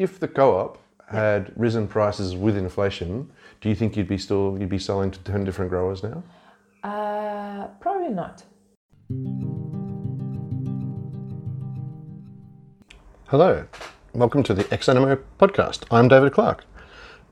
if the co-op had risen prices with inflation, do you think you'd be still you'd be selling to ten different growers now? Uh, probably not. Hello, welcome to the Xanimo podcast. I'm David Clark.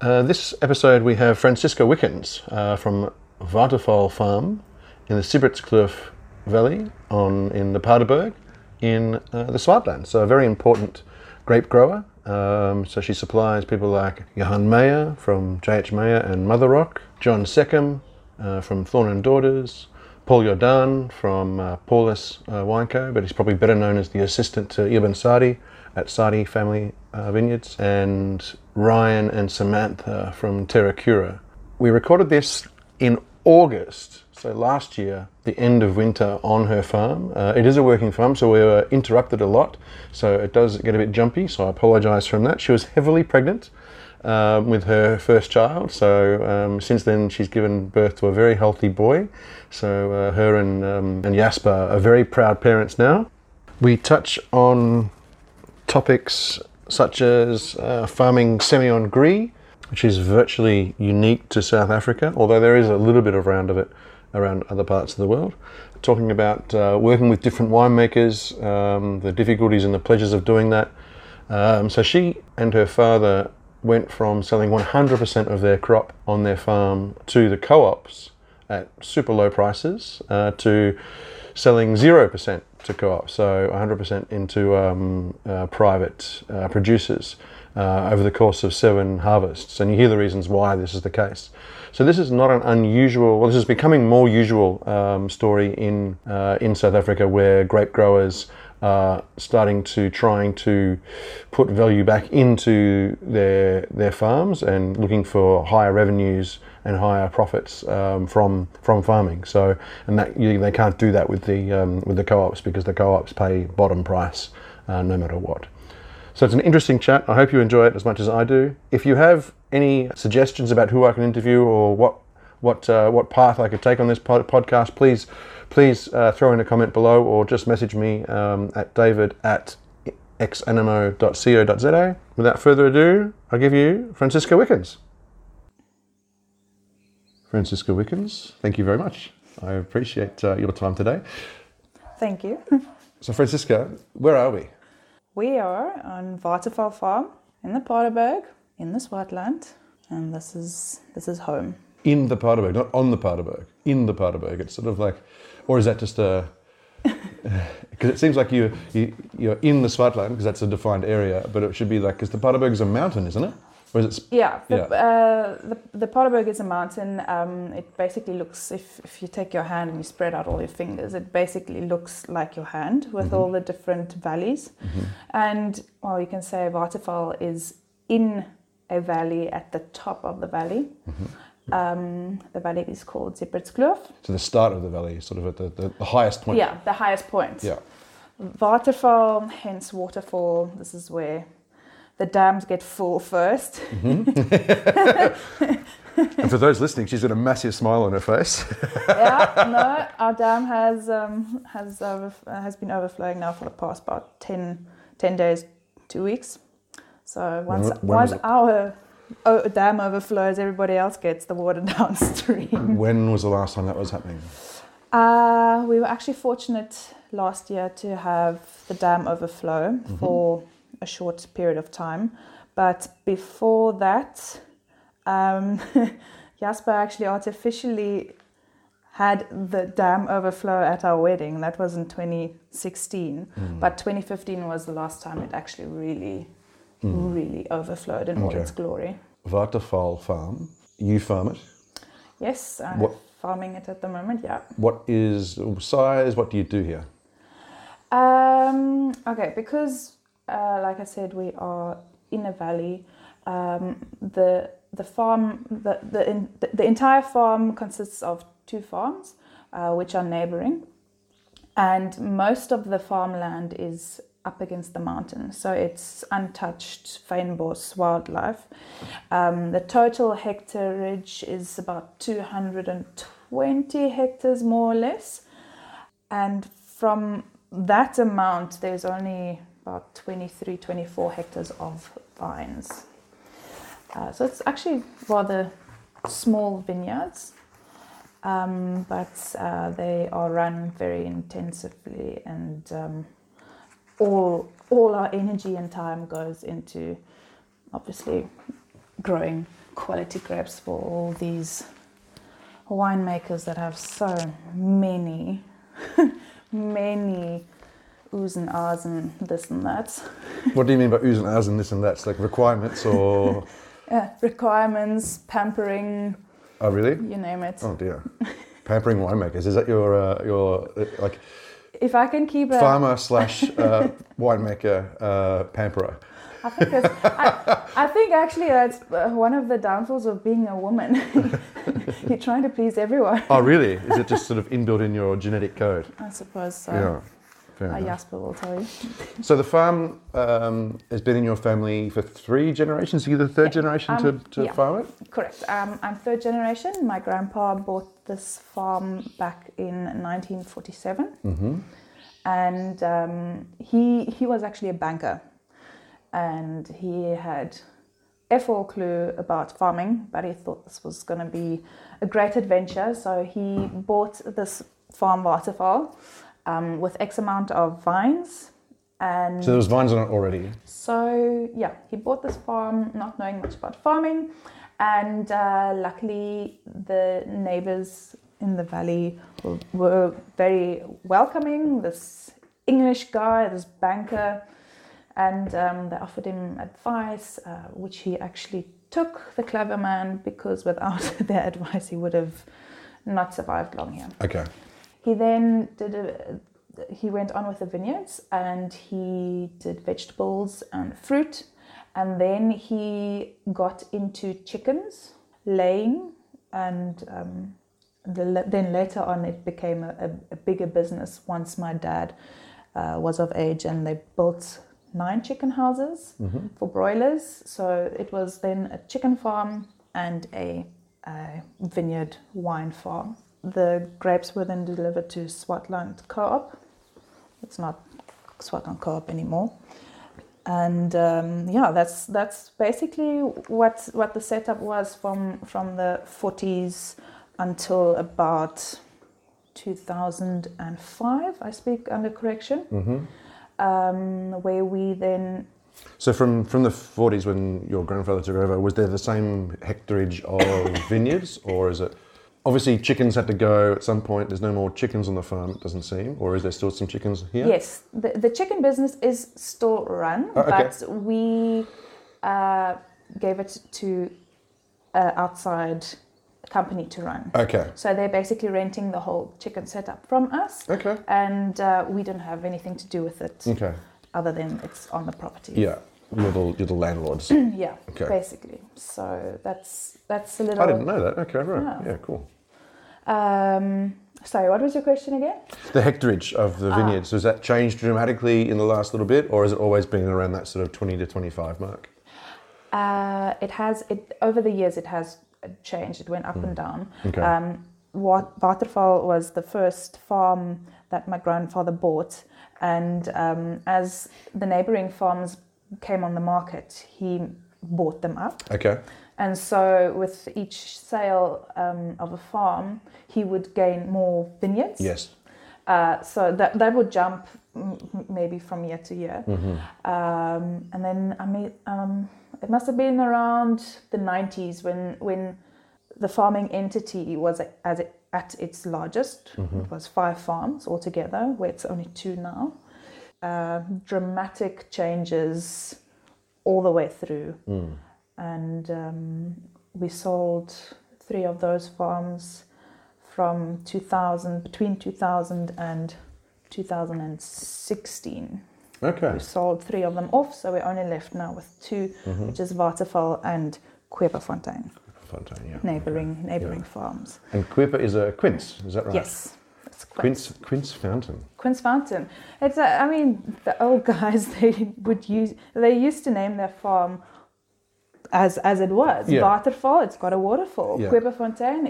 Uh, this episode we have Francisca Wickens uh, from Waterfall Farm in the Siebritskloof Valley on in the Paardeberg in uh, the Swartland. So a very important grape grower. Um, so she supplies people like Johan Meyer from JH Meyer and Mother Rock, John Seccombe uh, from Thorne and Daughters, Paul Jordan from uh, Paulus uh, Wineco, but he's probably better known as the assistant to Eben Sadie at Sadie Family uh, Vineyards, and Ryan and Samantha from Terra Cura. We recorded this in August, so last year, the end of winter on her farm. Uh, it is a working farm, so we were interrupted a lot, so it does get a bit jumpy, so I apologise from that. She was heavily pregnant. Um, with her first child, so um, since then she's given birth to a very healthy boy. So uh, her and um, and Jasper are very proud parents now. We touch on topics such as uh, farming Semillon Gris, which is virtually unique to South Africa, although there is a little bit of round of it around other parts of the world. Talking about uh, working with different winemakers, um, the difficulties and the pleasures of doing that. Um, so she and her father went from selling 100% of their crop on their farm to the co-ops at super low prices uh, to selling 0% to co-op, so 100% into um, uh, private uh, producers uh, over the course of seven harvests. And you hear the reasons why this is the case. So this is not an unusual. Well, this is becoming more usual um, story in uh, in South Africa, where grape growers are starting to trying to put value back into their their farms and looking for higher revenues and higher profits um, from from farming. So, and that you, they can't do that with the um, with the co-ops because the co-ops pay bottom price uh, no matter what. So it's an interesting chat. I hope you enjoy it as much as I do. If you have any suggestions about who I can interview or what what uh, what path I could take on this pod- podcast, please please uh, throw in a comment below or just message me um, at david at xanimo.co.za. Without further ado, I give you Francisca Wickens. Francisca Wickens, thank you very much. I appreciate uh, your time today. Thank you. So, Francisca, where are we? We are on Waterfall Farm in the Paardeberg in the Swartland, and this is this is home. In the Paardeberg, not on the Paardeberg. In the Paardeberg. It's sort of like, or is that just a? Because it seems like you, you you're in the Swartland because that's a defined area, but it should be like because the Paardeberg is a mountain, isn't it? Or is it? sp- Yeah, the, Yeah. Uh, the, the Paardeberg is a mountain. Um, it basically looks, if, if you take your hand and you spread out all your fingers, it basically looks like your hand with all the different valleys. And, well, you can say Waterfall is in valley at the top of the valley. Um, the valley is called Siebritskloof. So the start of the valley, sort of at the, the, the highest point. Yeah, the highest point. Yeah. Waterfall, hence waterfall. This is where the dams get full first. And for those listening, she's got a massive smile on her face. yeah, no, our dam has um, has over, has been overflowing now for the past about 10, 10 days, two weeks. So once when once our oh, dam overflows, everybody else gets the water downstream. when was the last time that was happening? Uh, we were actually fortunate last year to have the dam overflow for a short period of time. But before that, um, Jasper actually artificially had the dam overflow at our wedding. That was in 2016. But 2015 was the last time it actually really, really overflowed in all its glory. Waterfall Farm. You farm it. Yes, I'm What- farming it at the moment, yeah. What is size? What do you do here? Um, okay, because uh, like I said, we are in a valley. Um, the the farm, the the, in, the the entire farm consists of two farms, uh, which are neighboring, and most of the farmland is up against the mountain, so it's untouched fynbos wildlife. Um, the total hectareage is about 220 hectares, more or less, and from that amount, there's only about 23, 24 hectares of vines. Uh, so it's actually rather small vineyards, um, but uh, they are run very intensively, and um, all all our energy and time goes into obviously growing quality grapes for all these winemakers that have so many, many oohs and ahs and this and that. What do you mean by oohs and ahs and this and that? It's like requirements or. Yeah, requirements, pampering, Oh, really? you name it. Oh, dear. Pampering winemakers. Is that your, uh, your uh, like, If I can keep a, farmer slash uh, winemaker uh, pamperer? I think that's, I, I think actually that's uh, one of the downfalls of being a woman. You're trying to please everyone. Oh, really? Is it just sort of inbuilt in your genetic code? I suppose so. yeah. Fair Uh. Jasper will tell you. So the farm um, has been in your family for three generations. You're you the third Yeah. generation Um, to, to yeah. farm it? Correct. Um, I'm third generation. My grandpa bought this farm back in 1947, Mm-hmm. and um, he he was actually a banker, and he had f all clue about farming, but he thought this was going to be a great adventure. So he bought this farm Waterfall um, with X amount of vines. And So there was vines on it already. so yeah, he bought this farm not knowing much about farming, and uh, luckily the neighbors in the valley were, were very welcoming. This English guy, this banker, and um, they offered him advice, uh, which he actually took. The clever man, because without their advice, he would have not survived long here. Okay. He then did a, he went on with the vineyards and he did vegetables and fruit. And then he got into chickens laying and um, the, then later on it became a, a, a bigger business once my dad uh, was of age and they built nine chicken houses Mm-hmm. for broilers. So it was then a chicken farm and a, a vineyard wine farm the grapes were then delivered to Swartland Co-op. It's not Swartland Co-op anymore. And um, yeah, that's that's basically what what the setup was from from the 40s until about 2005. I speak under correction, Mm-hmm. um, where we then So from, from the 40s when your grandfather took over, was there the same hectarage of vineyards or is it... Obviously chickens had to go at some point. There's no more chickens on the farm, it doesn't seem. Or is there still some chickens here? Yes, the, the chicken business is still run, Oh, okay. but we uh, gave it to an outside company to run. Okay. So they're basically renting the whole chicken setup from us, Okay. and uh, we don't have anything to do with it Okay. other than it's on the property. Yeah. You're the, you're the landlords. yeah, Okay. basically. So that's that's a little. I didn't know that. Okay, right. Yeah. Yeah, cool. Um, sorry, what was your question again? The hectarage of the Ah. vineyards, has that changed dramatically in the last little bit or has it always been around that sort of 20 to 25 mark? Uh, it has it over the years. It has changed. It went up and down. Okay. Um, Wat- Waterval was the first farm that my grandfather bought, and um, as the neighboring farms came on the market, he bought them up. okay. And so, with each sale um, of a farm, he would gain more vineyards. Yes. Uh, so that that would jump m- maybe from year to year. Mm-hmm. Um, and then I mean, um, it must have been around the 90s when when the farming entity was at, at, it, at its largest. It was five farms altogether, where it's only two now. Uh, dramatic changes all the way through, Mm. And um, we sold three of those farms from 2000 between 2000 and 2016. Okay. We sold three of them off, so we're only left now with 2 Mhm. which is Waterval and Kweperfontein, Fontaine, yeah. neighboring neighboring Yeah. farms. And Kweper is a quince, is that right? Yes, it's Quince. Quince, quince fountain. Quince Fountain. It's a, I mean, the old guys they would use they used to name their farm as as it was. Yeah. Waterval, it's got a waterfall. Yeah.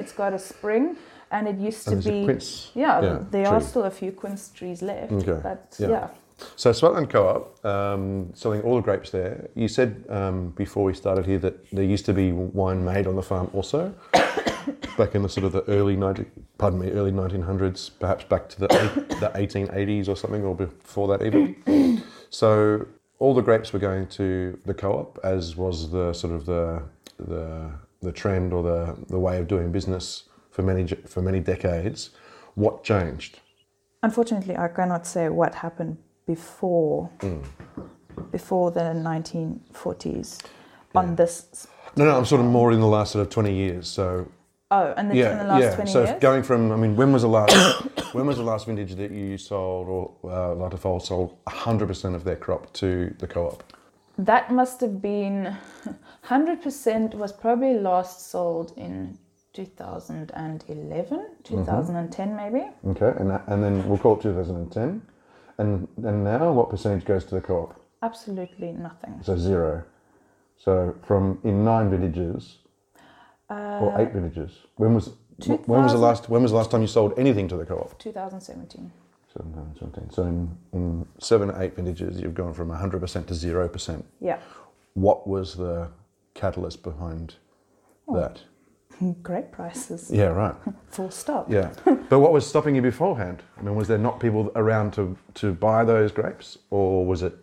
It's got a spring, and it used to And be quince. yeah, yeah, there are still a few quince trees left. Okay, But yeah. yeah. So Swartland Co-op, um, selling all the grapes there. You said um, before we started here that there used to be wine made on the farm also, back in the sort of the early 19, pardon me, early 1900s, perhaps back to the the 1880s or something, or before that even. so all the grapes were going to the co-op, as was the sort of the the, the trend or the, the way of doing business for many for many decades. What changed? Unfortunately, I cannot say what happened before hmm. before the 1940s on this. No, no, I'm sort of more in the last sort of 20 years. So Oh, and the, in yeah, the last yeah. 20 so years. So going from, I mean, when was the last when was the last vintage that you sold or uh, Latafol sold 100% of their crop to the co-op? That must have been 100% was probably last sold in 2011, 2010 maybe. Okay, and that, and then we'll call it 2010, and and now what percentage goes to the co-op? Absolutely nothing. So zero. So from in nine vintages or uh, eight vintages. When was when was the last when was the last time you sold anything to the co-op? 2017. So, no, 17. so in, in seven or eight vintages, you've gone from 100% to 0%. Yeah. What was the catalyst behind oh. that? Great prices. Yeah, right. Full stop. Yeah. but what was stopping you beforehand? I mean, was there not people around to, to buy those grapes? Or was it.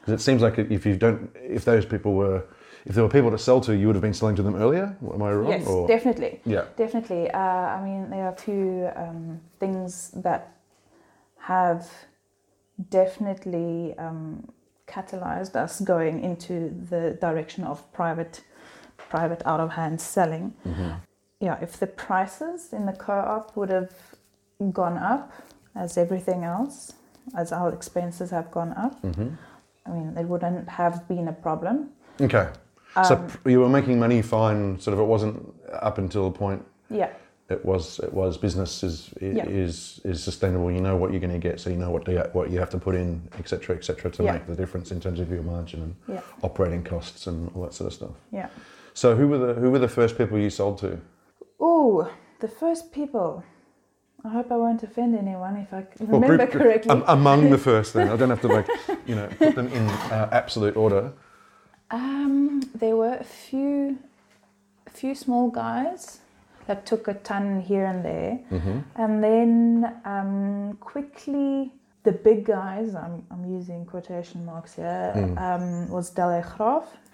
Because it seems like if you don't. If those people were. If there were people to sell to, you would have been selling to them earlier? Am I wrong? Yes, or? definitely. Yeah. Definitely. Uh, I mean, there are a few um, things that have definitely um, catalyzed us going into the direction of private, private out of hand selling. Yeah, if the prices in the co-op would have gone up, as everything else, as our expenses have gone up, I mean, it wouldn't have been a problem. Okay. So Um, pr- you were making money fine, sort of. It wasn't up until the point Yeah, it was it was business is Yeah. is is sustainable. You know what you're going to get, so you know what you, what you have to put in, etc., etc., to Yeah. make the difference in terms of your margin and yeah, operating costs and all that sort of stuff. yeah. So who were the who were the first people you sold to? Oh, the first people. I hope I won't offend anyone if I Well, remember group- correctly. am- among the first, then I don't have to like you know put them in uh, absolute order. Um, there were a few, a few small guys that took a ton here and there, Mm-hmm. and then um, quickly the big guys. I'm, I'm using quotation marks here. Mm. Um, was Dele.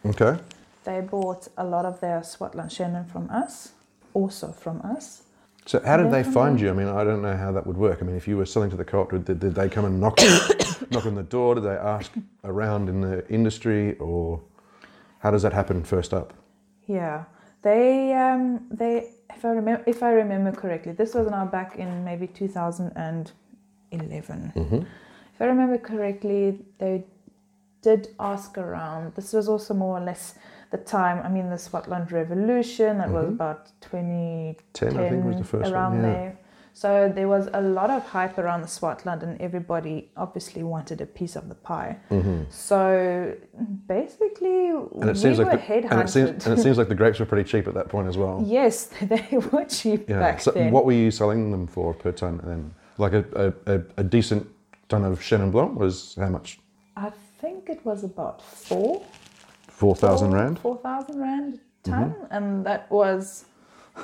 Okay. They bought a lot of their Swartland Chenin from us, also from us. So how did they find you? I mean, I don't know how that would work. I mean, if you were selling to the co-op, did, did they come and knock knock on the door? Did they ask around in the industry, or how does that happen first up? Yeah, they um, they if I remember if I remember correctly, this was now back in maybe 2011. If I remember correctly, they did ask around. This was also more or less the time. I mean, the Swartland Revolution. That was about 2010, 10, I think, was the first one, around yeah. there. So there was a lot of hype around the Swartland, and everybody obviously wanted a piece of the pie. So basically, Mm-hmm. And it we seems were like the, headhunted. and it seems and it seems like the grapes were pretty cheap at that point as well. Yes, they were cheap Yeah. back So then. what were you selling them for per ton? Then, like a, a, a, decent ton of Chenin Blanc was how much? I think it was about four. Four thousand rand. Mm-hmm. Four thousand rand a ton, and that was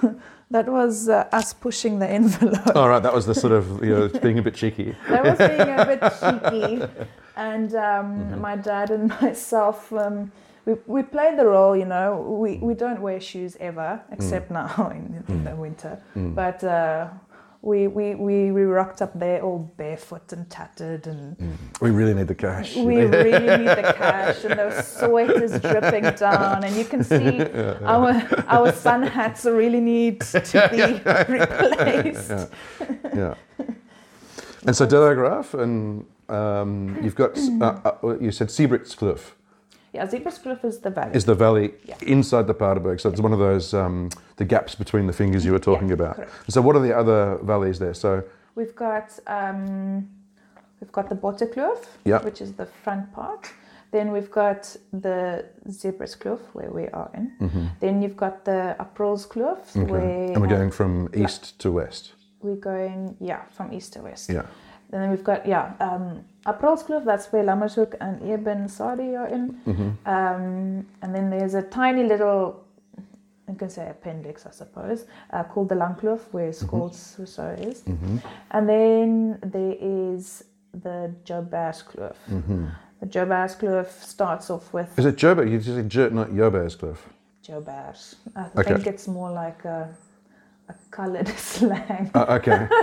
that was uh, us pushing the envelope. All right, that was the sort of you know being a bit cheeky. that was being a bit cheeky, and um, Mm-hmm. my dad and myself. Um, we, we played the role, you know. We, we don't wear shoes ever, Mm. except now in, in the winter. But uh, we, we, we, we rocked up there all barefoot and tattered and We really need the cash. We really need the cash, and the sweat is dripping down, and you can see our our sun hats really need to be replaced. yeah. And so Delagraph, and um, you've got uh, uh, you said Siebritskloof Yeah, Siebritskloof is the valley. is the valley Yeah. inside the Paardeberg. So it's one of those um, the gaps between the fingers you were talking Yeah, about. correct. So what are the other valleys there? So We've got um, we've got the Botterkloof, Yeah. which is the front part. Then we've got the Siebritskloof, where we are in. Then you've got the Aprilskloof, Mm-hmm. okay. where and we're going from east to west. we're going yeah from east to west. Yeah. And then we've got yeah um, Aprilskloof, that's where Lammershoek and Eben Sadie are in. Mm-hmm. Um, and then there's a tiny little, I can say appendix, I suppose, uh, called the Langkloof, where Scholz Rousseau is. Mm-hmm. And then there is the Joberskloof. Mm-hmm. The Joberskloof starts off with Is it Joburg? You just say Jer, not Joberskloof. Jobers. I Okay. think it's more like a, a coloured slang. Uh, okay.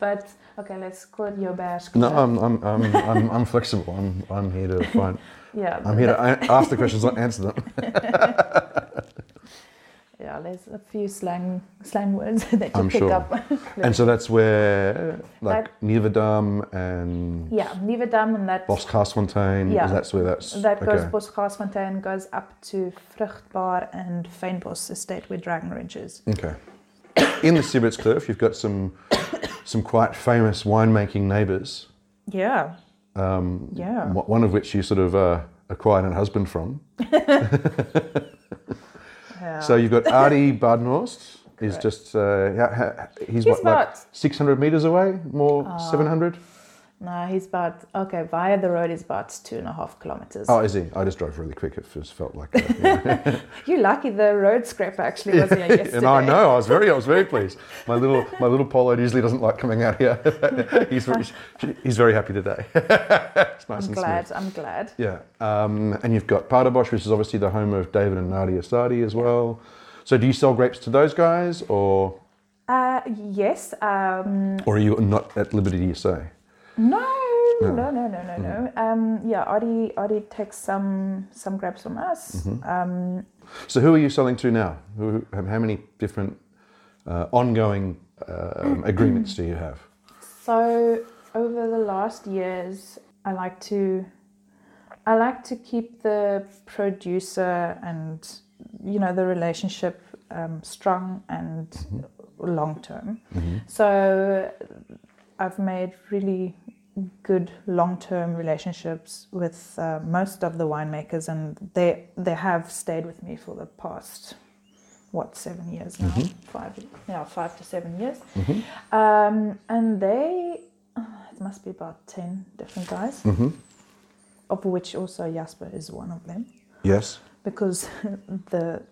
But okay, let's call your Joberskloof. No, I'm, I'm, I'm, I'm, I'm flexible. I'm, I'm here to find. yeah, I'm here to ask the questions, not answer them. yeah, there's a few slang slang words that you I'm pick sure. up. And so that's where, like, Nieuwedam and yeah, Nieuwedam and that Bosgasfontein. Yeah. That's where that's. that goes okay. Goes up to Vruchtbaar and Fynbos estate where Dragon Ridge is. Okay. In the Siebritskloof, you've got some, some quite famous winemaking neighbours. Yeah, Um, yeah. One of which you sort of uh, acquired a husband from. yeah. So you've got Adi Badenhorst. He's just uh, he's, He's what like 600 meters away, more Uh, 700. No, he's about okay. Via the road is about two and a half kilometers. Oh, is he? I just drove really quick. It just felt like. Uh, yeah. You're lucky the road scrape actually was here yesterday. and I know I was very I was very pleased. My little my little Polo usually doesn't like coming out here. he's very, he's very happy today. it's nice I'm and glad. smooth. I'm glad. Yeah, um, and you've got Paardebosch, which is obviously the home of David and Nadia Sadie as well. So do you sell grapes to those guys, or Uh, yes. Um, or are you not at liberty to say? No, No. no, no, no, no, no. Um, yeah, Adi, Adi takes some some grapes from us. Mm-hmm. Um, So who are you selling to now? Who, how many different uh, ongoing um, agreements do you have? so over the last years, I like to, I like to keep the producer and you know the relationship um, strong and long term. So I've made really good long-term relationships with uh, most of the winemakers, and they they have stayed with me for the past what seven years now, five yeah five to seven years, um, and they uh, it must be about ten different guys, of which also Jasper is one of them. Yes. because the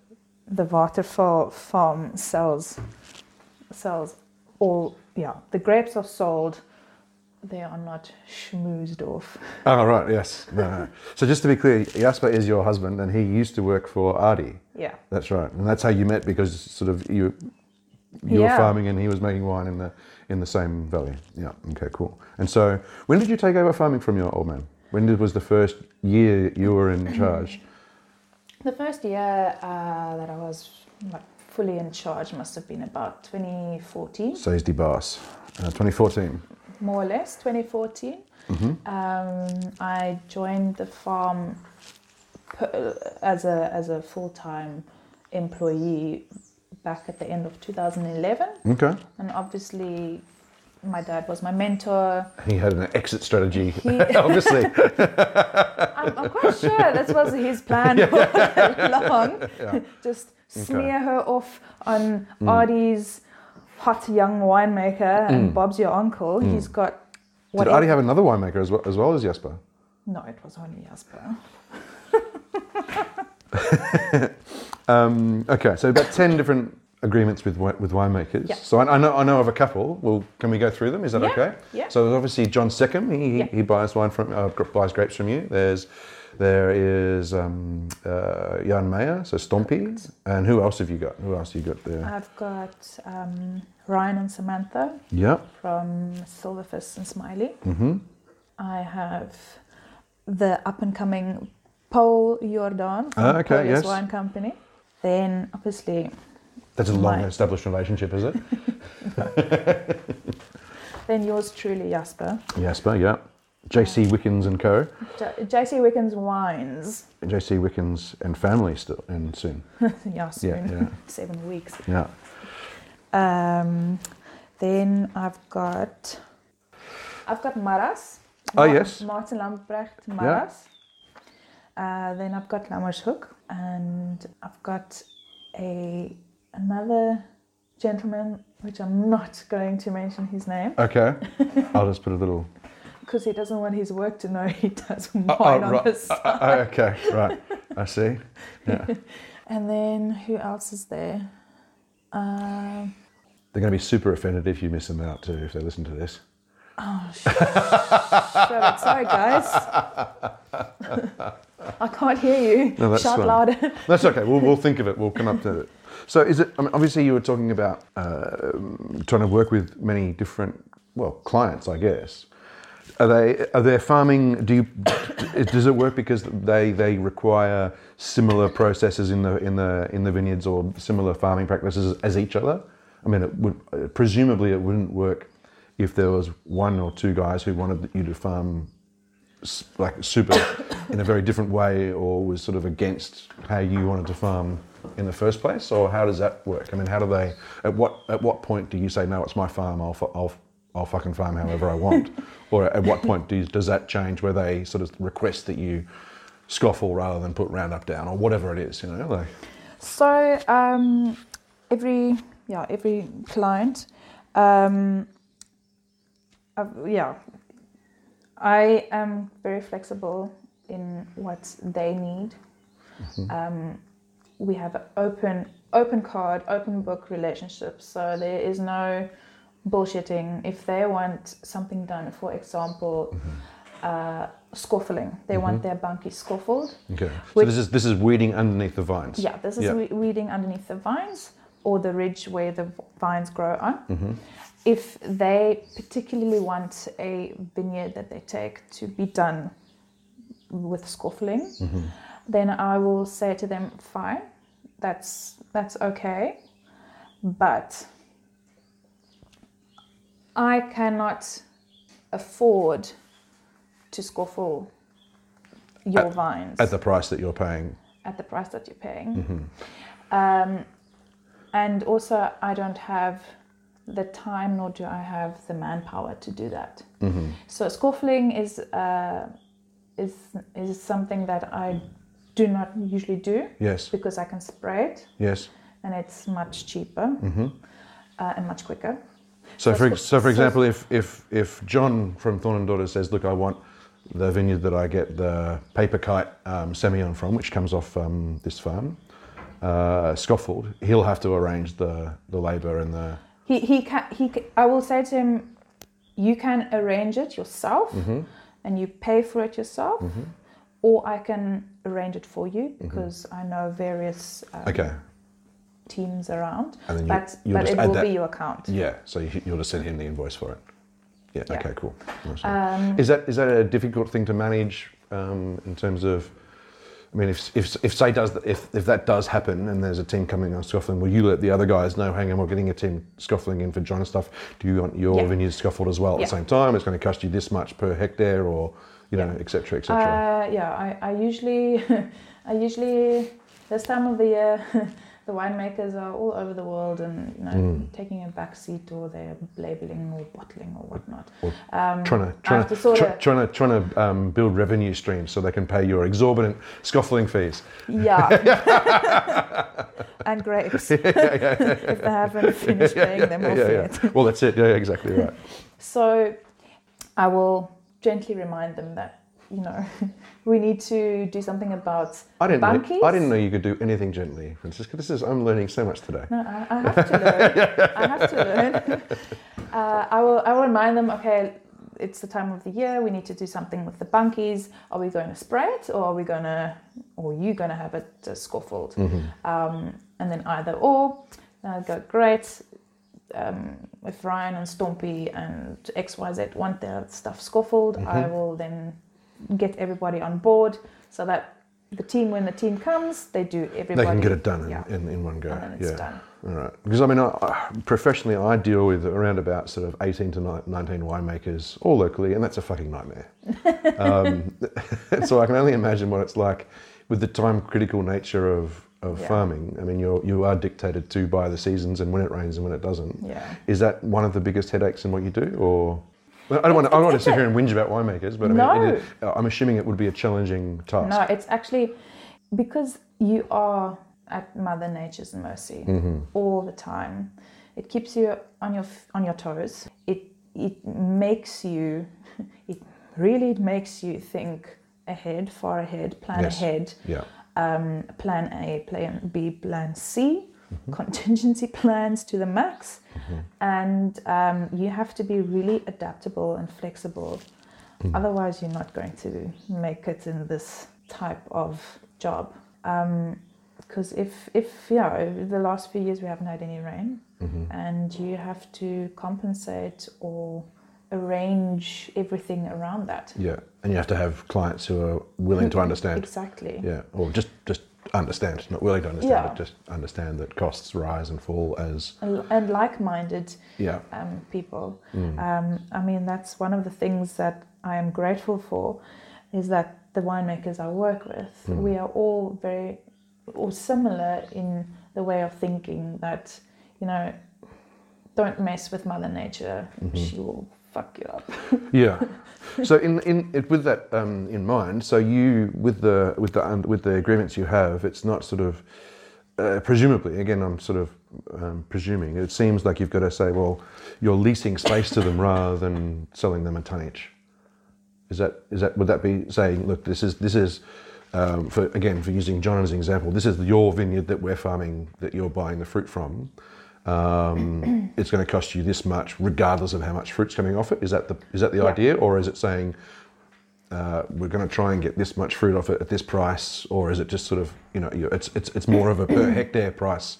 the waterfall farm sells sells all yeah the grapes are sold they are not schmoozed off Oh right. Yes. No. So just to be clear, Jasper is your husband, and he used to work for Adi. yeah That's right, and that's how you met because sort of you you were Yeah. farming and he was making wine in the in the same valley. Yeah. Okay. Cool. And so, when did you take over farming from your old man? When did, was the first year you were in charge? the first year uh, that i was like fully in charge must have been about 2014 Says die Baas, uh, 2014. more or less 2014 um, i joined the farm as a as a full-time employee back at the end of 2011 Okay. and obviously my dad was my mentor. He had an exit strategy, He- obviously. I'm, I'm quite sure this was his plan all along. Yeah. just smear her off on Adi's hot young winemaker and Bob's your uncle. He's got Did whatever- Adi have another winemaker as well as, well as Jasper? no it was only Jasper. Um, okay, so about ten different agreements with with winemakers. Yeah. So I, I know I know of a couple. Well, can we go through them? Is that Yeah, okay? yeah. So there's obviously John Seccombe. He, Yeah. he, buys wine from uh, buys grapes from you. There's there is um, uh, Jan Meyer, so Stompy, and who else have you got? Who else have you got there? I've got um, Ryan and Samantha yeah. from Silwervis and Smiley. Mm-hmm. I have the up and coming Paul Jordan from Ah, okay, Paulus yes. Wine Company. Then obviously, That's a long My- established relationship, is it? then yours truly, Jasper. Jasper, yeah. JC Wickens and Co. JC Wickens Wines. JC Wickens and family still, and soon. yeah, soon. Yeah, yeah. Seven weeks. Yeah. Um, then I've got I've got Marras. Oh, yes. Martin Lamprecht Marras. Uh, then I've got Lammershoek and I've got a another gentleman which I'm not going to mention his name Okay. I'll just put a little because he doesn't want his work to know he does wine Oh, oh, on right. the side. Uh, uh, okay, right. I see. Yeah. And then who else is there? Um, They're going to be super offended if you miss them out too, if they listen to this. shut it. Sorry, guys. I can't hear you. No, that's Shout fine. louder. That's okay. We'll, we'll think of it. We'll come up to it. So, is it? I mean, obviously, you were talking about uh, trying to work with many different, well, clients, I guess. Are they? Are they farming? Do you? Does it work because they they require similar processes in the in the in the vineyards or similar farming practices as each other? I mean, it would presumably it wouldn't work if there was one or two guys who wanted you to farm like super in a very different way or was sort of against how you wanted to farm in the first place? Or how does that work? I mean how do they at what at what point do you say no it's my farm i'll i'll, I'll fucking farm however i want or at what point do does that change where they sort of request that you scoffle rather than put roundup down or whatever it is you know like? So um, every yeah every client, um, uh, yeah, I am very flexible in what they need. Um, we have open open card, open book relationship. So there is no bullshitting. If they want something done, for example, uh, scoffling, they want their bunkie scoffled. okay so this is this is weeding underneath the vines Yeah, this is Yeah. we- weeding underneath the vines or the ridge where the vines grow on. Mm-hmm. If they particularly want a vineyard that they take to be done with scoffling, Mm-hmm. then I will say to them, fine, that's that's okay, but I cannot afford to scoffle your vines at the price that you're paying at the price that you're paying. Mm-hmm. Um, and also, I don't have the time nor do I have the manpower to do that. Mm-hmm. So scoffling is uh, is is something that I do not usually do yes because I can spray it yes and it's much cheaper Mm-hmm. uh, and much quicker. So, So for, ex- so for example, if, if, if John from Thorne and Daughter says, look, I want the vineyard that I get the paper kite um, Semillon from, which comes off um, this farm, uh, Scoffled, he'll have to arrange the, the labour and the... He he can he. I will say to him, you can arrange it yourself, Mm-hmm. And you pay for it yourself, or I can arrange it for you because I know various um, Mm-hmm. Okay, teams around. And then but you'll but it will that- be your account. yeah, so you, you'll just send him the invoice for it. Yeah, Yeah. okay, cool. Nice. Um, is, that, is that a difficult thing to manage um, in terms of... I mean, if, if, if say does if, if that does happen and there's a team coming on scuffling, will you let the other guys know? Hang on, we're getting a team scuffling in for John and stuff. Do you want your Yeah. vineyard scuffled as well at Yeah. the same time? It's going to cost you this much per hectare, or you know, et etc. et. Uh, yeah, I, I usually, I usually this time of the year, the winemakers are all over the world and you know Mm. taking a back seat or they're labeling or bottling or whatnot. Or Um, trying to trying to, to sort try, of- trying to trying to um, build revenue streams so they can pay your exorbitant scoffling fees. Yeah. and grapes. Yeah, yeah. if they haven't finished paying them off yeah, yet. yeah. Well, that's it. Yeah, exactly right. So I will gently remind them that, you know, we need to do something about I didn't. Know, bunkies. I didn't know you could do anything gently, Francisca. This is. I'm learning so much today. No, I, I have to learn. I have to learn. Uh, I will. I will remind them. Okay, it's the time of the year. We need to do something with the bunkies. Are we going to spray it, or are we going to, or are you going to have it uh, scoffled? Um, and then either or. I go great. Um, if Ryan and Stompy and XYZ want their stuff scoffled, I will then get everybody on board so that the team, when the team comes, they do everybody. They can get it done in, Yeah. in, in one go. And then it's yeah. done. All right. Because I mean, I, I- professionally, I deal with around about sort of 18 to 19 winemakers, all locally, and that's a fucking nightmare. um, so I can only imagine what it's like with the time critical nature of, of Yeah. farming. I mean, you're, you are dictated to by the seasons and when it rains and when it doesn't. Yeah. Is that one of the biggest headaches in what you do, or? Well, I don't want to. I don't want to sit here and whinge about winemakers, but I mean, No. it is, I'm assuming it would be a challenging task. No, it's actually because you are at Mother Nature's mercy all the time. It keeps you on your on your toes. It it makes you it really makes you think ahead, far ahead, plan Yes. ahead. Yeah. Um, plan A, plan B, plan C, Mm-hmm. contingency plans to the max, and um, you have to be really adaptable and flexible. Mm. Otherwise, you're not going to make it in this type of job. Because if, if you know, the last few years we haven't had any rain, Mm-hmm. and you have to compensate or arrange everything around that. Yeah. And you have to have clients who are willing to understand. Exactly. Yeah. Or just just understand, not willing to understand, Yeah. but just understand that costs rise and fall as And, and like-minded yeah. um, people. Um, I mean, that's one of the things that I am grateful for, is that the winemakers I work with, we are all very, or similar in the way of thinking that, you know, don't mess with Mother Nature; she will fuck you up. Yeah. So in in it, with that um, in mind, so you with the with the with the agreements you have, it's not sort of uh, presumably again I'm sort of um, presuming it seems like you've got to say well you're leasing space to them rather than selling them a tonnage. Is that is that would that be saying look this is this is um, for again for using John as an example this is your vineyard that we're farming that you're buying the fruit from. Um, it's going to cost you this much, regardless of how much fruit's coming off it. Is that the is that the Yeah. idea, or is it saying uh, we're going to try and get this much fruit off it at this price, or is it just sort of you know it's it's it's more of a per hectare price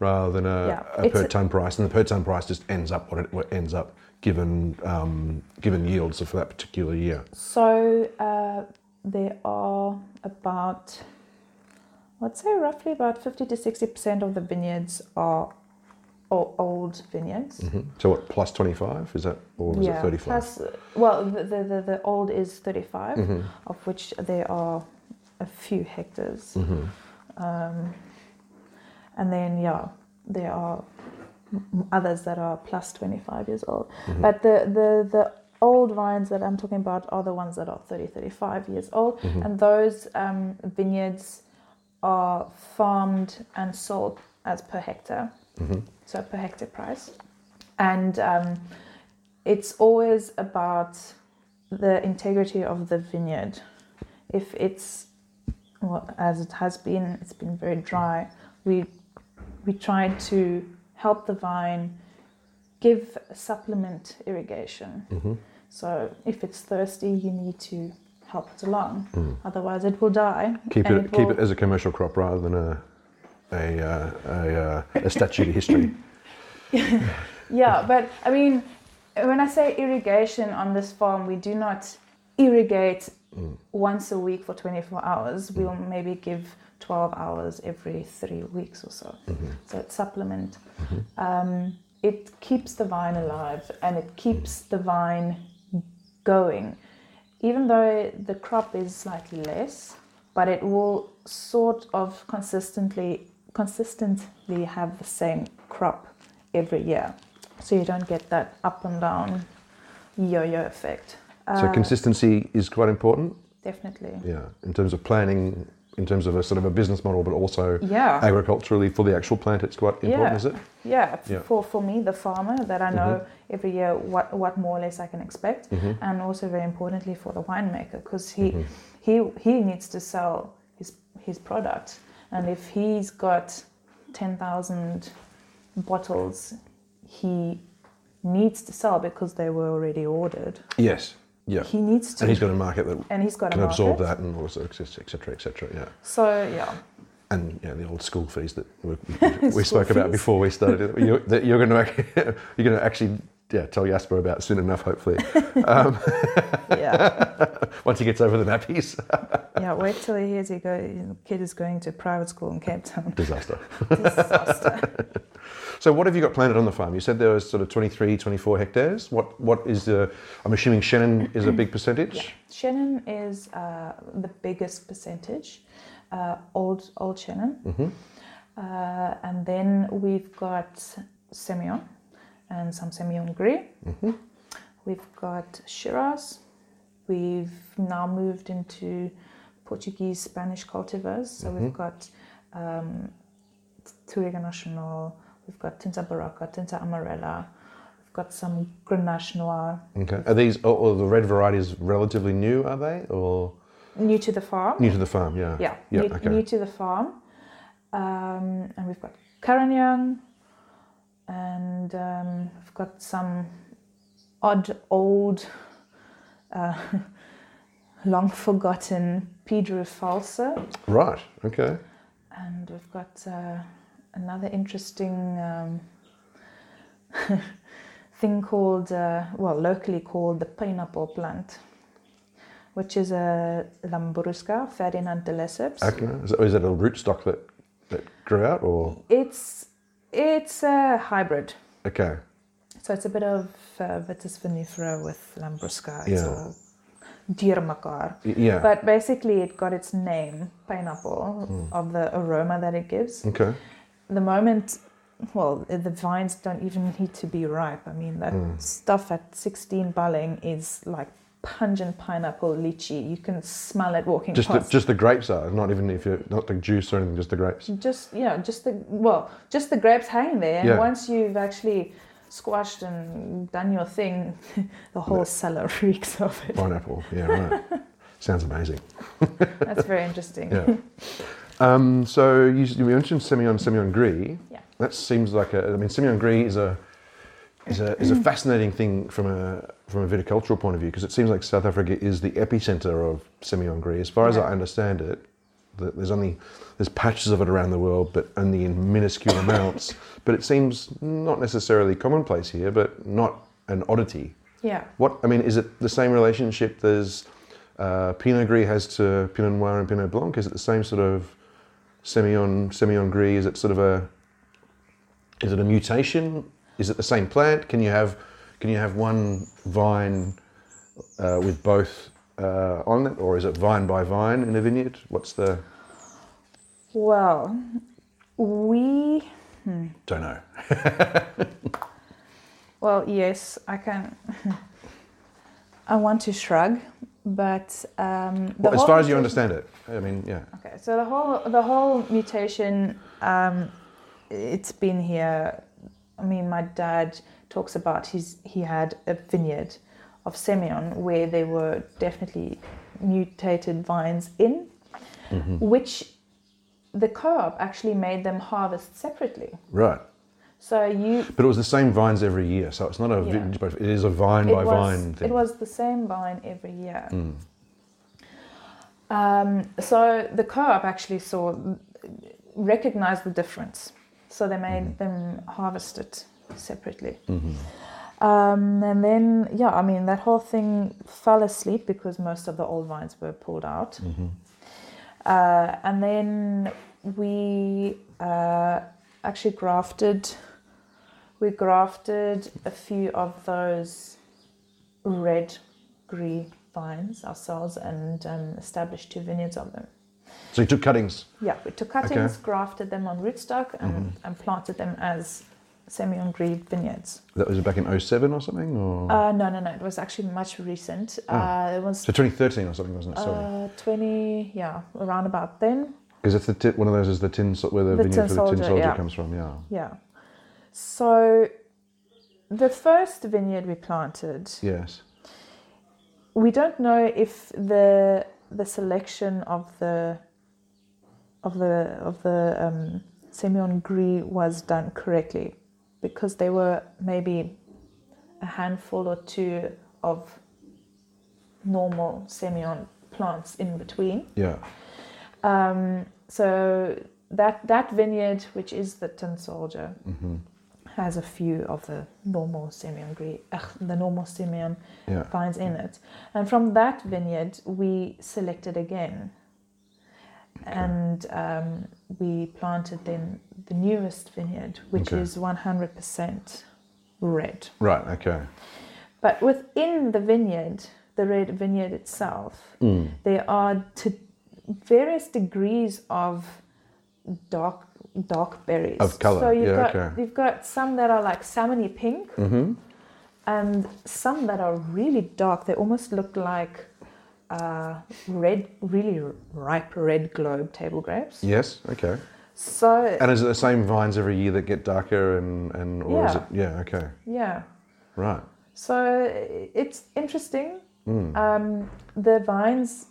rather than a, Yeah, a per a- ton price, and the per ton price just ends up what it what ends up given um, given yields for that particular year. So uh, there are about, I'd say roughly about 50 to 60% of the vineyards are o- old vineyards. So what plus twenty five is that, or is it thirty five? Plus, well, the, the, the, the old is 35, Mm-hmm. of which there are a few hectares. Mm-hmm. Um, and then, yeah, there are others that are plus 25 years old. Mm-hmm. But the, the, the old vines that I'm talking about are the ones that are 30, 35 years old. Mm-hmm. And those um, vineyards are farmed and sold as per hectare, Mm-hmm. so per hectare price. And um, it's always about the integrity of the vineyard. If it's, well, as it has been, it's been very dry, we, we try to help the vine give supplement irrigation. Mm-hmm. So if it's thirsty, you need to help it along. Otherwise, it will die. Mm. Keep and it, keep it as a commercial crop rather than a a uh, a, uh, a statue to history. Yeah, but I mean, when I say irrigation on this farm, we do not irrigate once a week for 24 hours. We'll maybe give 12 hours every three weeks or so. So it's supplement. Um, it keeps the vine alive and it keeps the vine going. Even though the crop is slightly less, but it will sort of consistently consistently have the same crop every year. So you don't get that up and down yo-yo effect. So Uh, consistency is quite important. definitely. Yeah, in terms of planning, in terms of a sort of a business model, but also Yeah. agriculturally for the actual plant, it's quite important, Yeah. is it? Yeah, Yeah. for for me, the farmer, that I know mm-hmm. every year what what more or less I can expect, mm-hmm. and also very importantly for the winemaker, because he mm-hmm. he he needs to sell his his product, and if he's got ten thousand bottles, he needs to sell because they were already ordered. Yes. Yeah. He needs to, and he's got a market that and he's got can a absorb that, and also et cetera, et cetera, et cetera. Yeah. So yeah, And yeah, the old school fees that we, we spoke about before we started. You, that you're going to you're going to actually yeah tell Jasper about soon enough, hopefully. Um, yeah, once he gets over the nappies. yeah. Wait till he hears he go. Kid is going to private school in Cape Town. Disaster. Disaster. So what have you got planted on the farm? You said there was sort of 23, 24 hectares. What what is the? I'm assuming Chenin is a big percentage. Yeah. Chenin is uh, the biggest percentage, uh, old old Chenin, uh, and then we've got Semillon and some Semillon Gris. We've got Shiraz. We've now moved into Portuguese Spanish cultivars. So we've got um, Touriga Nacional. We've got Tinta Barroca, Tinta Amarela. We've got some Grenache Noir Okay. Are these or, or the red varieties relatively new? Are they or new to the farm. new to the farm? Yeah. Yeah, Yeah. new, okay. new to the farm. Um, and we've got Carignan, and um, we've got some odd old, uh, long forgotten Pedro Falsa, Right. Okay. and we've got uh, another interesting um, thing called, uh, well, locally called the pineapple plant. Which is a Lambrusca, Ferdinand de Lesseps. Okay. Is it, is it a rootstock that that grew out or It's it's a hybrid, okay? so it's a bit of uh, Vitis vinifera with Lambrusca. It's Yeah. all deurmekaar. Y- Yeah. But basically, it got its name, pineapple, of the aroma that it gives. okay. The moment, well, the vines don't even need to be ripe. I mean, that Hmm. stuff at 16 Balling is like pungent pineapple lychee. You can smell it walking Just the, past. just the grapes are not even if you're not the juice or anything, just the grapes. just yeah just the well just the grapes hanging there and Yeah. once you've actually squashed and done your thing the whole cellar reeks of it Pineapple. Yeah. Right. Sounds amazing. that's very interesting Yeah. Um, so you, you mentioned Semillon Semillon Gris. Yeah. That seems like a. I mean, Semillon Gris is a is a is a fascinating thing from a from a viticultural point of view because it seems like South Africa is the epicenter of Semillon Gris. As far as I understand it, there's only there's patches of it around the world, but only in minuscule amounts. But it seems not necessarily commonplace here, but not an oddity. yeah What I mean is it the same relationship as uh, Pinot Gris has to Pinot Noir and Pinot Blanc? Is it the same sort of Semillon Semillon Gris? Is it sort of a is it a mutation? Is it the same plant? Can you have can you have one vine uh, with both uh, on it, or is it vine by vine in a vineyard? What's the well we don't know. well yes i can i want to shrug but um Well, as far as you understand it, I mean, yeah. Okay, so the whole the whole mutation, um, it's been here. I mean, my dad talks about his he had a vineyard of Semillon where there were definitely mutated vines in, mm-hmm. which the co-op actually made them harvest separately. Right. So you But it was the same vines every year, so it's not a Yeah. vintage, but it is a vine it by was vine thing. it was the same vine every year. Hmm. Um, so the co-op actually saw recognized the difference, so they made mm-hmm. them harvest it separately. Um, and then yeah, I mean that whole thing fell asleep because most of the old vines were pulled out. Uh, and then we uh, actually grafted. We grafted a few of those red gris vines ourselves and um, established two vineyards of them. So you took cuttings. Yeah, we took cuttings, grafted them on rootstock, and, and planted them as Semillon Gris vineyards. That was back in 07 or something, or Uh, no, no, no. It was actually much recent. Uh, it was so 2013 or something, wasn't it? Sorry, uh, 20, yeah, around about then. because it's the ti- one of those is the tin so- where the, The for the tin Soldier, soldier yeah. comes from. Yeah. Yeah. So the first vineyard we planted, Yes. we don't know if the the selection of the of the of the um, Semillon Gris was done correctly because there were maybe a handful or two of normal Semillon plants in between. Yeah. Um, so that that vineyard, which is the Tin Soldier, has a few of the normal Semillon Gris, ugh, the normal Semillon Yeah. vines in it. And from that vineyard, we selected again. And um, we planted then the newest vineyard, which Okay. is 100% red. Right. Okay. But within the vineyard, the red vineyard itself, Mm. there are to various degrees of dark dark berries Of colour, So you've yeah, got okay. you've got some that are like salmony pink, Mm-hmm. and some that are really dark. They almost look like uh, red, really ripe red globe table grapes. Yes. Okay. So And is it the same vines every year that get darker and and or is it? Yeah. Okay. yeah, Right. So it's interesting. Mm. Um, the vines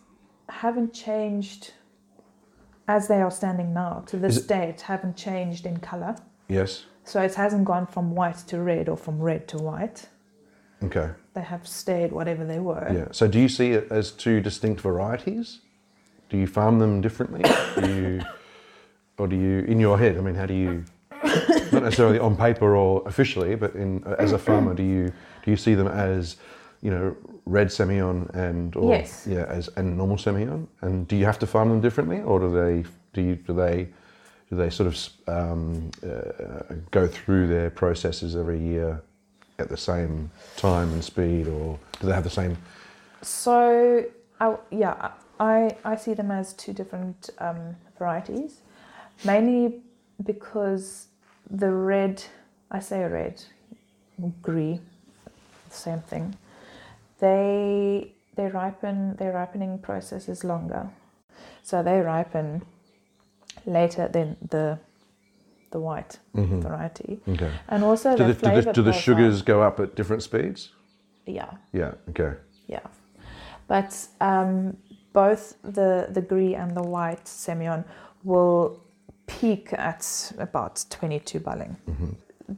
haven't changed as they are standing now to this it- date, haven't changed in color. Yes. So it hasn't gone from white to red or from red to white. Okay. They have stayed whatever they were. Yeah. So do you see it as two distinct varieties? Do you farm them differently? Do you, or do you, in your head? I mean, how do you, not necessarily on paper or officially, but in as a farmer, do you do you see them as, you know, red Semillon and or Yes. yeah, as and normal Semillon? And do you have to farm them differently, or do they do you do they do they sort of um, uh, go through their processes every year at the same time and speed, or do they have the same? So, I, yeah, I, I see them as two different um, varieties, mainly because the red, I say red, gris, same thing. They they ripen. Their ripening process is longer, so they ripen later than the the white Mhm. variety, Okay. and also Do the, the, do the, do the sugars go up at different speeds? Yeah, Yeah. Okay. yeah, but um, both the the gris and the white semillon will peak at about 22 Balling.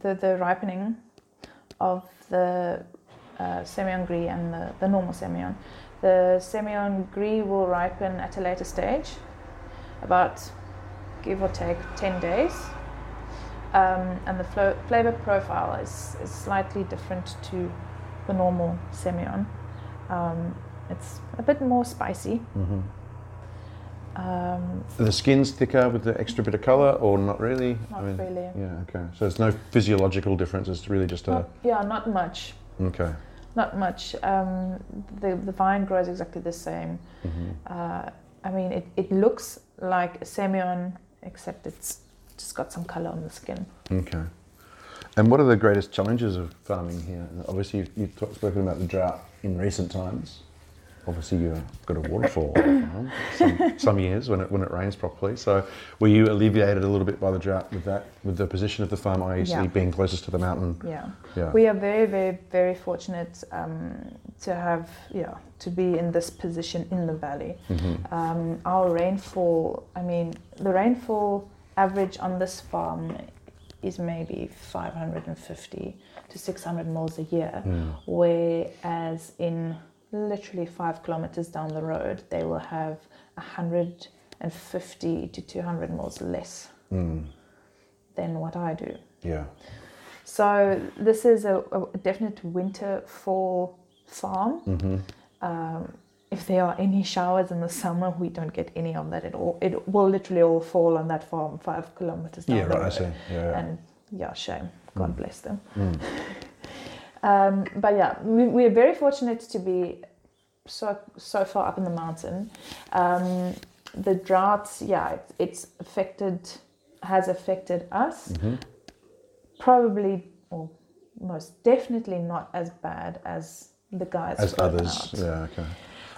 The the ripening of the uh, semillon gris and the, the normal semillon. The semillon gris will ripen at a later stage, about give or take 10 days. Um, and the flo- flavor profile is, is slightly different to the normal semillon. Um, it's a bit more spicy. Mm-hmm. Um, the skins thicker with the extra bit of colour, or not really? not really. Yeah. Okay. So there's no physiological difference. It's really just a. Not, yeah, not much. Okay. Not much. Um, the, the vine grows exactly the same. hmm Uh, I mean, it, it looks like a semillon, except it's just got some color on the skin. Okay. And what are the greatest challenges of farming here? Obviously, you've, you've talked, spoken about the drought in recent times. Obviously, you've got a waterfall farm some, some years when it when it rains properly. So, were you alleviated a little bit by the drought with that, with the position of the farm, i.e., Yeah. being closest to the mountain? Yeah. Yeah. We are very, very, very fortunate um, to have, yeah, to be in this position in the valley. hmm Um, our rainfall, I mean, the rainfall average on this farm is maybe 550 to 600 mils a year, Mm. whereas in literally five kilometers down the road, they will have 150 to 200 mils less Mm. than what I do. Yeah. So this is a, a definite winter fall farm. hmm Um, if there are any showers in the summer, we don't get any of that at all. It will literally all fall on that farm five kilometers down Yeah. the Right. I see. Yeah. yeah. And yeah, shame. God Mm. bless them. Mm. Um, but yeah, we, we are very fortunate to be so so far up in the mountain. Um, the drought, yeah, it, it's affected, has affected us. Mhm. Probably, or most definitely not as bad as the guys As others. out. Yeah. Okay.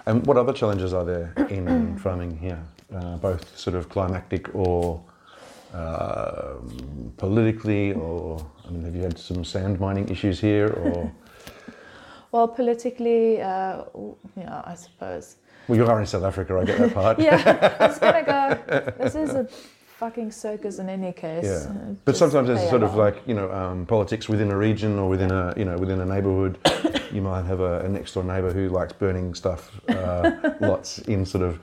And what other challenges are there in farming here? Uh, both sort of climactic or um, politically, or I mean, have you had some sand mining issues here, or Well, politically, uh, yeah, I suppose. well, you are in South Africa, I get that part. Yeah, I was gonna go. This is a fucking circus in any case. Yeah. Uh, But sometimes there's play sort of like you know um, politics within a region or within a you know within a neighbourhood. you might have a, a next door neighbour who likes burning stuff uh, lots in sort of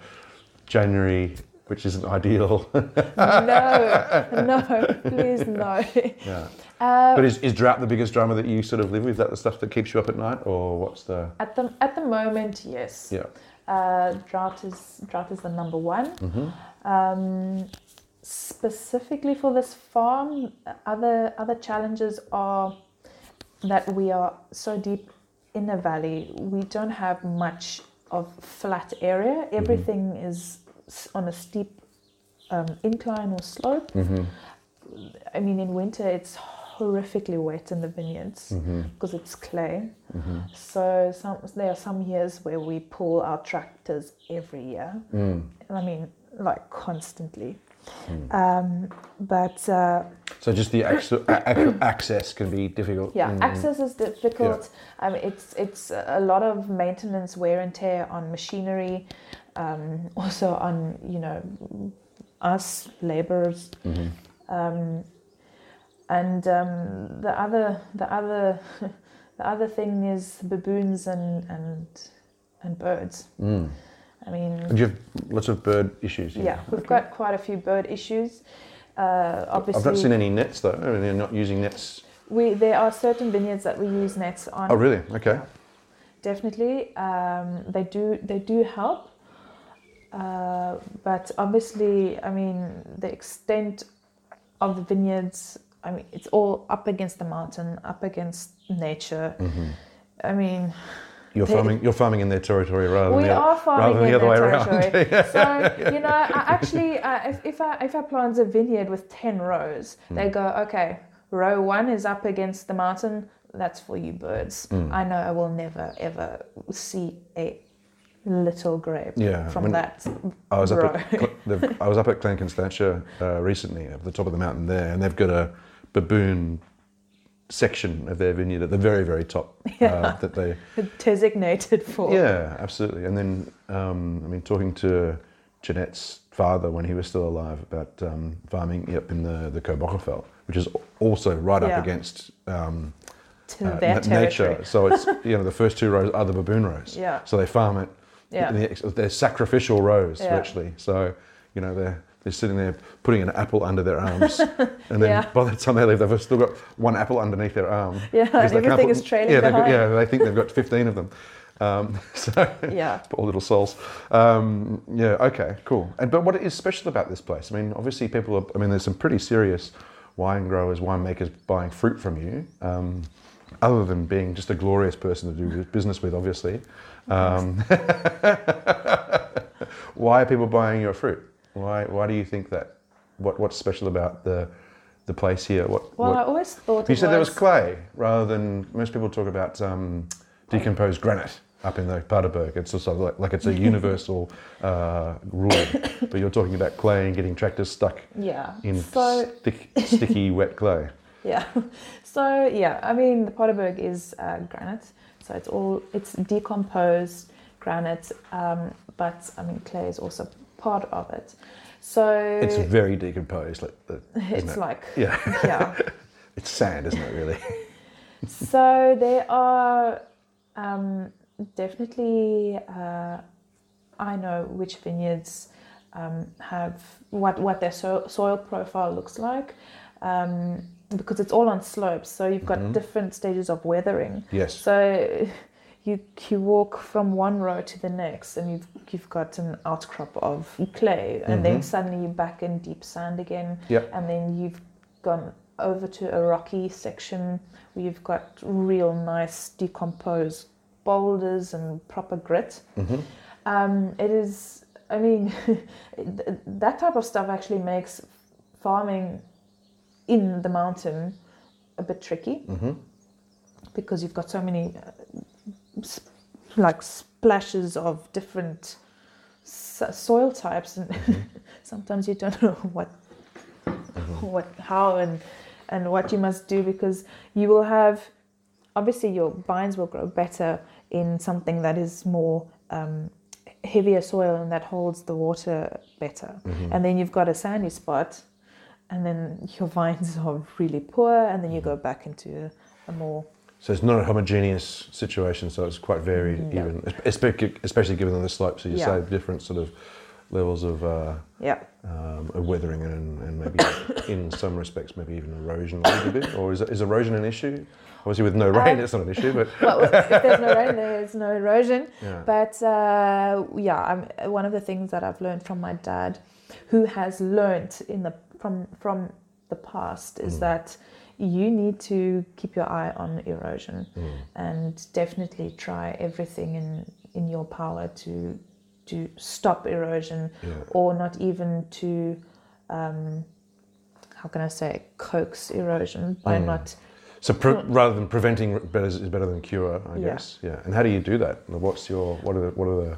January, which isn't ideal. no, no, please no. yeah. Uh, But is, is drought the biggest drama that you sort of live with? Is that the stuff that keeps you up at night, or what's the? at the at the moment, yes. Yeah. Uh, drought is drought is the number one. hmm Um, specifically for this farm, other other challenges are that we are so deep in a valley. We don't have much of flat area. Everything is on a steep um, incline or slope. hmm I mean, in winter it's horrifically wet in the vineyards hmm because it's clay. hmm So some there are some years where we pull our tractors every year. Mm. I mean, like constantly. Um, but uh, So just the actual, a- access can be difficult. yeah, Mm. access is difficult. I mean, it's it's a lot of maintenance, wear and tear on machinery, um, also on you know us laborers, Mhm. um, and um, the other the other the other thing is baboons and and and birds. Mm. I mean, And you have lots of bird issues. here. yeah, we've got quite a few bird issues. Uh, obviously, I've not seen any nets though. I mean, they're not using nets. we there are certain vineyards that we use nets on. Oh, really? Okay. definitely um, they do they do help uh, but obviously i mean the extent of the vineyards i mean it's all up against the mountain up against nature Mhm. i mean You're farming. You're farming in their territory rather than we the, are farming rather than in the other way their around. territory. so you know, I actually, uh, if, if I if I plant a vineyard with ten rows, Hmm. they go, okay, row one is up against the mountain. That's for you birds. Hmm. I know I will never ever see a little grape Yeah, from that I was up row. at Cl- the- I was up at Constantia uh, recently, at the top of the mountain there, and they've got a baboon section of their vineyard at the very, very top uh, that they. designated for. Yeah, absolutely. And then, um, I mean, talking to Jeanette's father when he was still alive about um, farming up in the the Koue Bokkeveld, which is also right Yeah. up against um, uh, na- nature. So it's you know the first two rows are the baboon rows. Yeah. So they farm it. Yeah. They're sacrificial rows Yeah. virtually. So you know they're they're sitting there putting an apple under their arms, and then Yeah. by the time they leave, they've still got one apple underneath their arm. Yeah, because and they can't everything is trailing yeah, got- yeah, they think they've got fifteen of them. Um, so Yeah. poor little souls. Um, yeah. Okay. Cool. And but what is special about this place? I mean, obviously people. Are, I mean, there's some pretty serious wine growers, winemakers buying fruit from you. Um, other than being just a glorious person to do business with, obviously. Um, why are people buying your fruit? Why? Why do you think that? What What's special about the the place here? What? Well, what- I always thought you said there was was clay rather than most people talk about um, decomposed granite up in the Paardeberg. It's also like, like it's a universal uh, rule, but you're talking about clay and getting tractors stuck yeah. in so stick, sticky wet clay. Yeah. So yeah, I mean the Paardeberg is uh, granite, so it's all it's decomposed granite, um, but I mean clay is also part of it. So It's very decomposed. Like, isn't it's it? like yeah, yeah. it's sand, isn't it? Really? so there are um, definitely uh, I know which vineyards um, have what what their so- soil profile looks like. Um, because it's all on slopes, so you've got Mhm. different stages of weathering. Yes. So you you walk from one row to the next, and you've you've got an outcrop of clay, and then Mhm. suddenly you're back in deep sand again, Yep. and then you've gone over to a rocky section where you've got real nice decomposed boulders and proper grit. hmm Um, it is, I mean, that type of stuff actually makes farming in the mountain a bit tricky hmm because you've got so many uh, like splashes of different soil types and mm-hmm. sometimes you don't know what mm-hmm. what how and and what you must do because you will have obviously your vines will grow better in something that is more um, heavier soil and that holds the water better. Mm-hmm. And then you've got a sandy spot and then your vines are really poor and then you go back into a more So it's not a homogeneous situation. So it's quite varied, No. even especially given the slopes. So you Yeah. say different sort of levels of. Uh, yeah um, of weathering and, and maybe in some respects maybe even erosion a little bit or is, is erosion an issue obviously with no rain Uh, it's not an issue but well, if there's no rain, there's no erosion. yeah. But uh, yeah, I'm, one of the things that I've learned from my dad, who has learned in the from from the past, is Mm. that you need to keep your eye on erosion Mm. and definitely try everything in in your power to to stop erosion yeah. or not even to um, how can I say coax erosion by Mm. not so pre- rather than preventing better is better than cure i Yeah. guess yeah and how do you do that what's your what are the what are the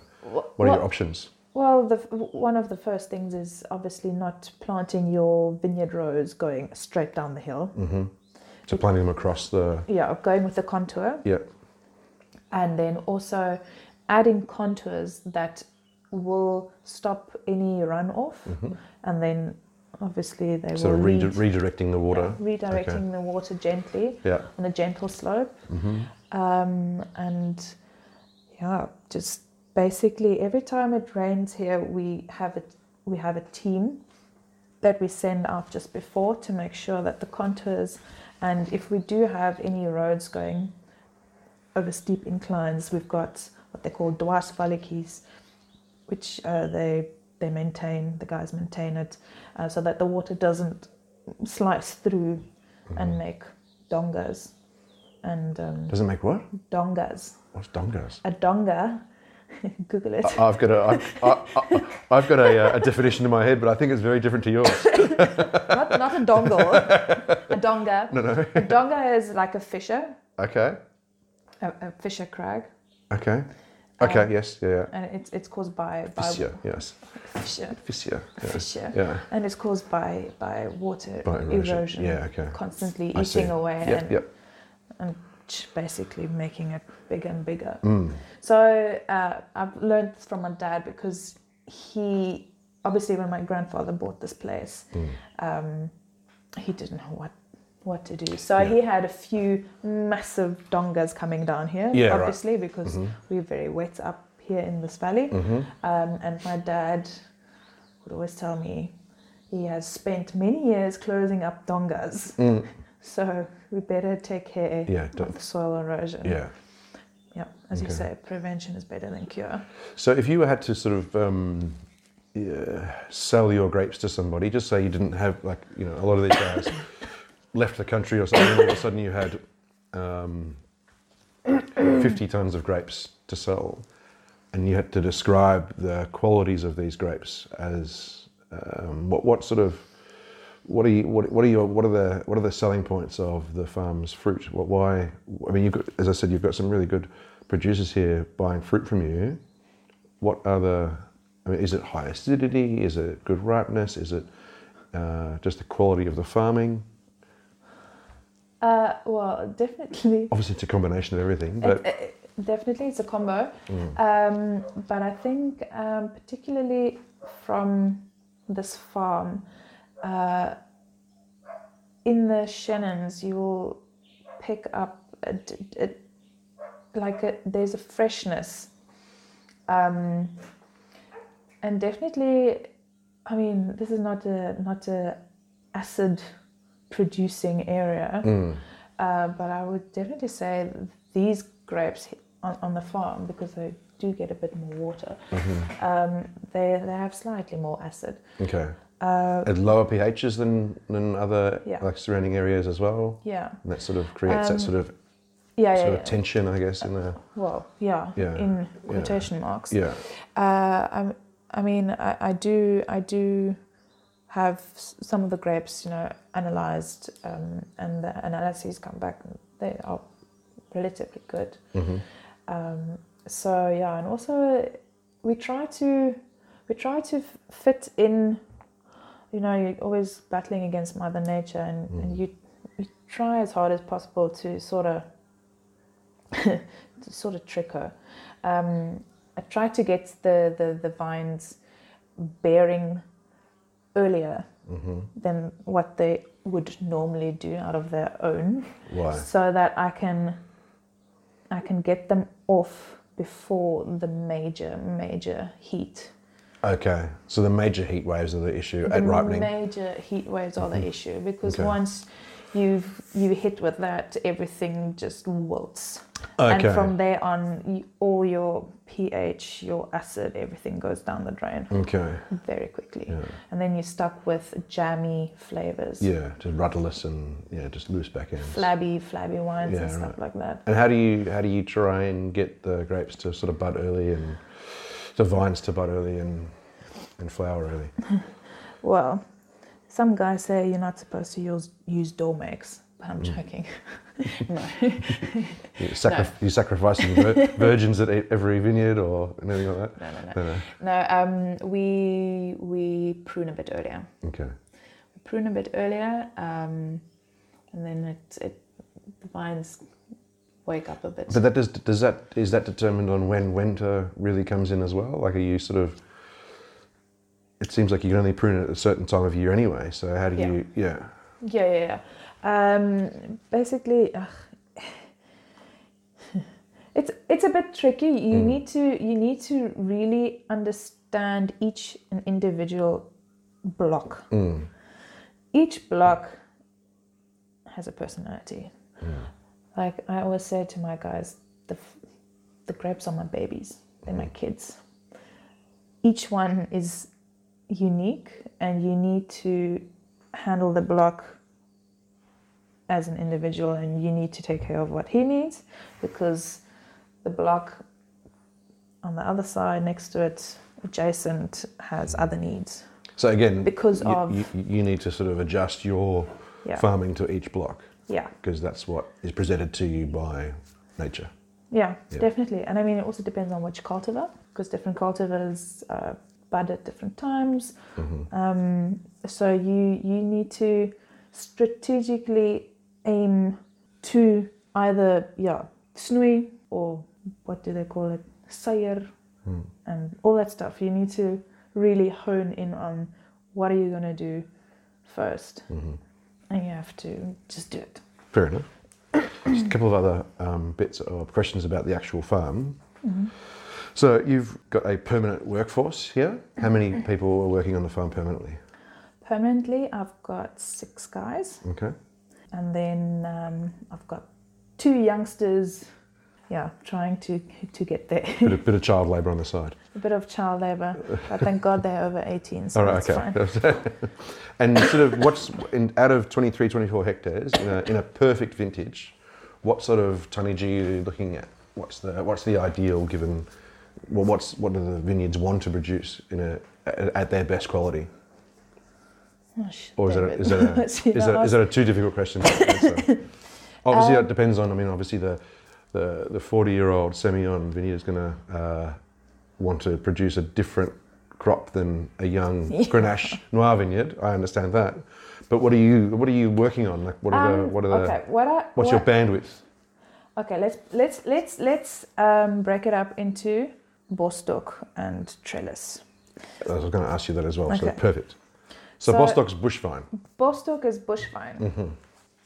what are your options Well, the one of the first things is obviously not planting your vineyard rows going straight down the hill. hmm So planting them across the. Yeah, going with the contour, Yeah. and then also adding contours that will stop any runoff, hmm and then obviously they So will redi- redirecting the water. yeah, redirecting the water gently Yeah. on a gentle slope. hmm um, and yeah, just basically every time it rains here, we have a we have a team that we send out just before to make sure that the contours and if we do have any roads going over steep inclines, we've got what they call dwarswalletjies, which uh, they they maintain. The guys maintain it uh, so that the water doesn't slice through and make dongas and um, Does it make what? dongas. What's dongas? A donga, Google it. I've got a, I've, I, I, I've got a, uh, a definition in my head, but I think it's very different to yours. not, not a dongle, a donga. No, no. A donga is like a fisher, Okay. a, a fisher crag, Okay. Okay. Um, yes. Yeah. yeah. and it's it's caused by by Fissure. Yes. fissure, Fissure. Yes. fissure, Yeah. and it's caused by by water By erosion. erosion, Yeah. Okay. constantly I see. eating away Yep. and Yep. Basically making it bigger and bigger. Mm. So uh, I've learned this from my dad because he obviously when my grandfather bought this place, Mm. um, he didn't know what what to do. So Yeah. he had a few massive dongas coming down here, Yeah, right. obviously because Mhm. we're very wet up here in this valley. Mhm. Um, and my dad would always tell me he has spent many years closing up dongas. Mm. So we better take care Yeah. of the soil erosion. Yeah. Yeah, as you say, prevention is better than cure. So if you had to sort of um, yeah, sell your grapes to somebody, just say you didn't have like you know a lot of these guys left the country or something, and all of a sudden you had um, fifty tons of grapes to sell, and you had to describe the qualities of these grapes as um, what what sort of what are you what, what are your what are the what are the selling points of the farm's fruit? What why? I mean, you've got, as I said, you've got some really good producers here buying fruit from you. What are the? I mean, is it high acidity? Is it good ripeness? Is it uh, just the quality of the farming? Uh, well, definitely, Obviously, it's a combination of everything. But it, it- definitely, it's a combo. Mm. Um, but I think, um, particularly from this farm, uh, in the Chenins, you will pick up a, a- like a, there's a freshness, um, and definitely, I mean, this is not a not a acid producing area. Mm. Uh, but I would definitely say these grapes on, on the farm, because they do get a bit more water, Mhm. um, they, they have slightly more acid. Okay. Uh, At lower pHs than than other Yeah. like surrounding areas as well. yeah, And that sort of creates Um, that sort of yeah, sort yeah. of tension, I guess, in the Well, yeah, in quotation marks. yeah. Uh, I, I mean, I, I do, I do have some of the grapes, you know, analyzed, um, and the analyses come back, and they are relatively good. hmm Um, so yeah, and also we try to we try to fit in. You know, you're always battling against Mother Nature, and, and you you try as hard as possible to sort of to sort of trick her. Um, I try to get the, the, the vines bearing earlier hmm than what they would normally do out of their own Why? so that I can I can get them off before the major major heat. Okay. So the major heat waves are the issue the at ripening. major heat waves are the mm-hmm. issue because Okay. once you've you hit with that, everything just wilts, okay. and from there on, you, all your pH, your acid, everything goes down the drain okay. very quickly, Yeah. and then you're stuck with jammy flavors, Yeah. Just rudderless and yeah, just loose back ends. flabby, flabby wines Yeah, and stuff like that. And how do you how do you try and get the grapes to sort of bud early and the vines to bud early and and flower early? Well, some guys say you're not supposed to use use Dormex, but I'm Mm. joking. no. You sacri- you sacrificing vir- virgins at every vineyard or anything like that? No, no, no. No, no. No, um, we we prune a bit earlier. Okay. We prune a bit earlier, um, and then it, it the vines wake up a bit. But that does does that is that determined on when winter really comes in as well? Like, are you sort of? It seems like you can only prune it at a certain time of year anyway. So how do Yeah. you? Yeah. Yeah, yeah, yeah. Um, basically, ugh, it's it's a bit tricky. You Mm. need to you need to really understand each an individual block. Mm. Each block has a personality. Mm. Like I always say to my guys, the the grapes are my babies. They're my kids. Each one is unique, and you need to handle the block as an individual and you need to take care of what he needs because the block on the other side next to it adjacent has other needs So again, Because you, of- you, you need to sort of adjust your yeah farming to each block yeah because that's what is presented to you by nature. yeah Yeah. definitely and i mean it also depends on which cultivar because different cultivars uh, bud at different times Mhm. um, so you you need to strategically aim to either yeah snoei or what do they call it sayer Mm. and all that stuff you need to really hone in on what are you going to do first Mhm. And you have to just do it Fair enough. Just a couple of other um, bits of questions about the actual farm. So you've got a permanent workforce here. How many people are working on the farm permanently? permanently i've got six guys Okay. and then um, i've got two youngsters yeah trying to to get there Bit of, bit of child labour on the side. a bit of child labor but thank god they're over 18 so All right, okay. fine and sort of what's in, out of 23, 24 hectares in a, in a perfect vintage, what sort of tonnage are you looking at? What's the what's the ideal given? Well, what's what do the vineyards want to produce in a at, at their best quality? Oh, Or is it a, is it a, is that it, is was- a too difficult question? to answer? obviously, Um, it depends on. I mean, obviously the the the forty year old Semillon vineyard is going to uh, want to produce a different crop than a young Yeah. Grenache Noir vineyard. I understand that, but what are you what are you working on? Like, what are the Um, what are the okay what I, what's what, your bandwidth? okay let's let's let's let's um, break it up into bosstok and trellis I was going to ask you that as well. So perfect. So, So- Bosstok's bush vine. bosstok is bush vine hmm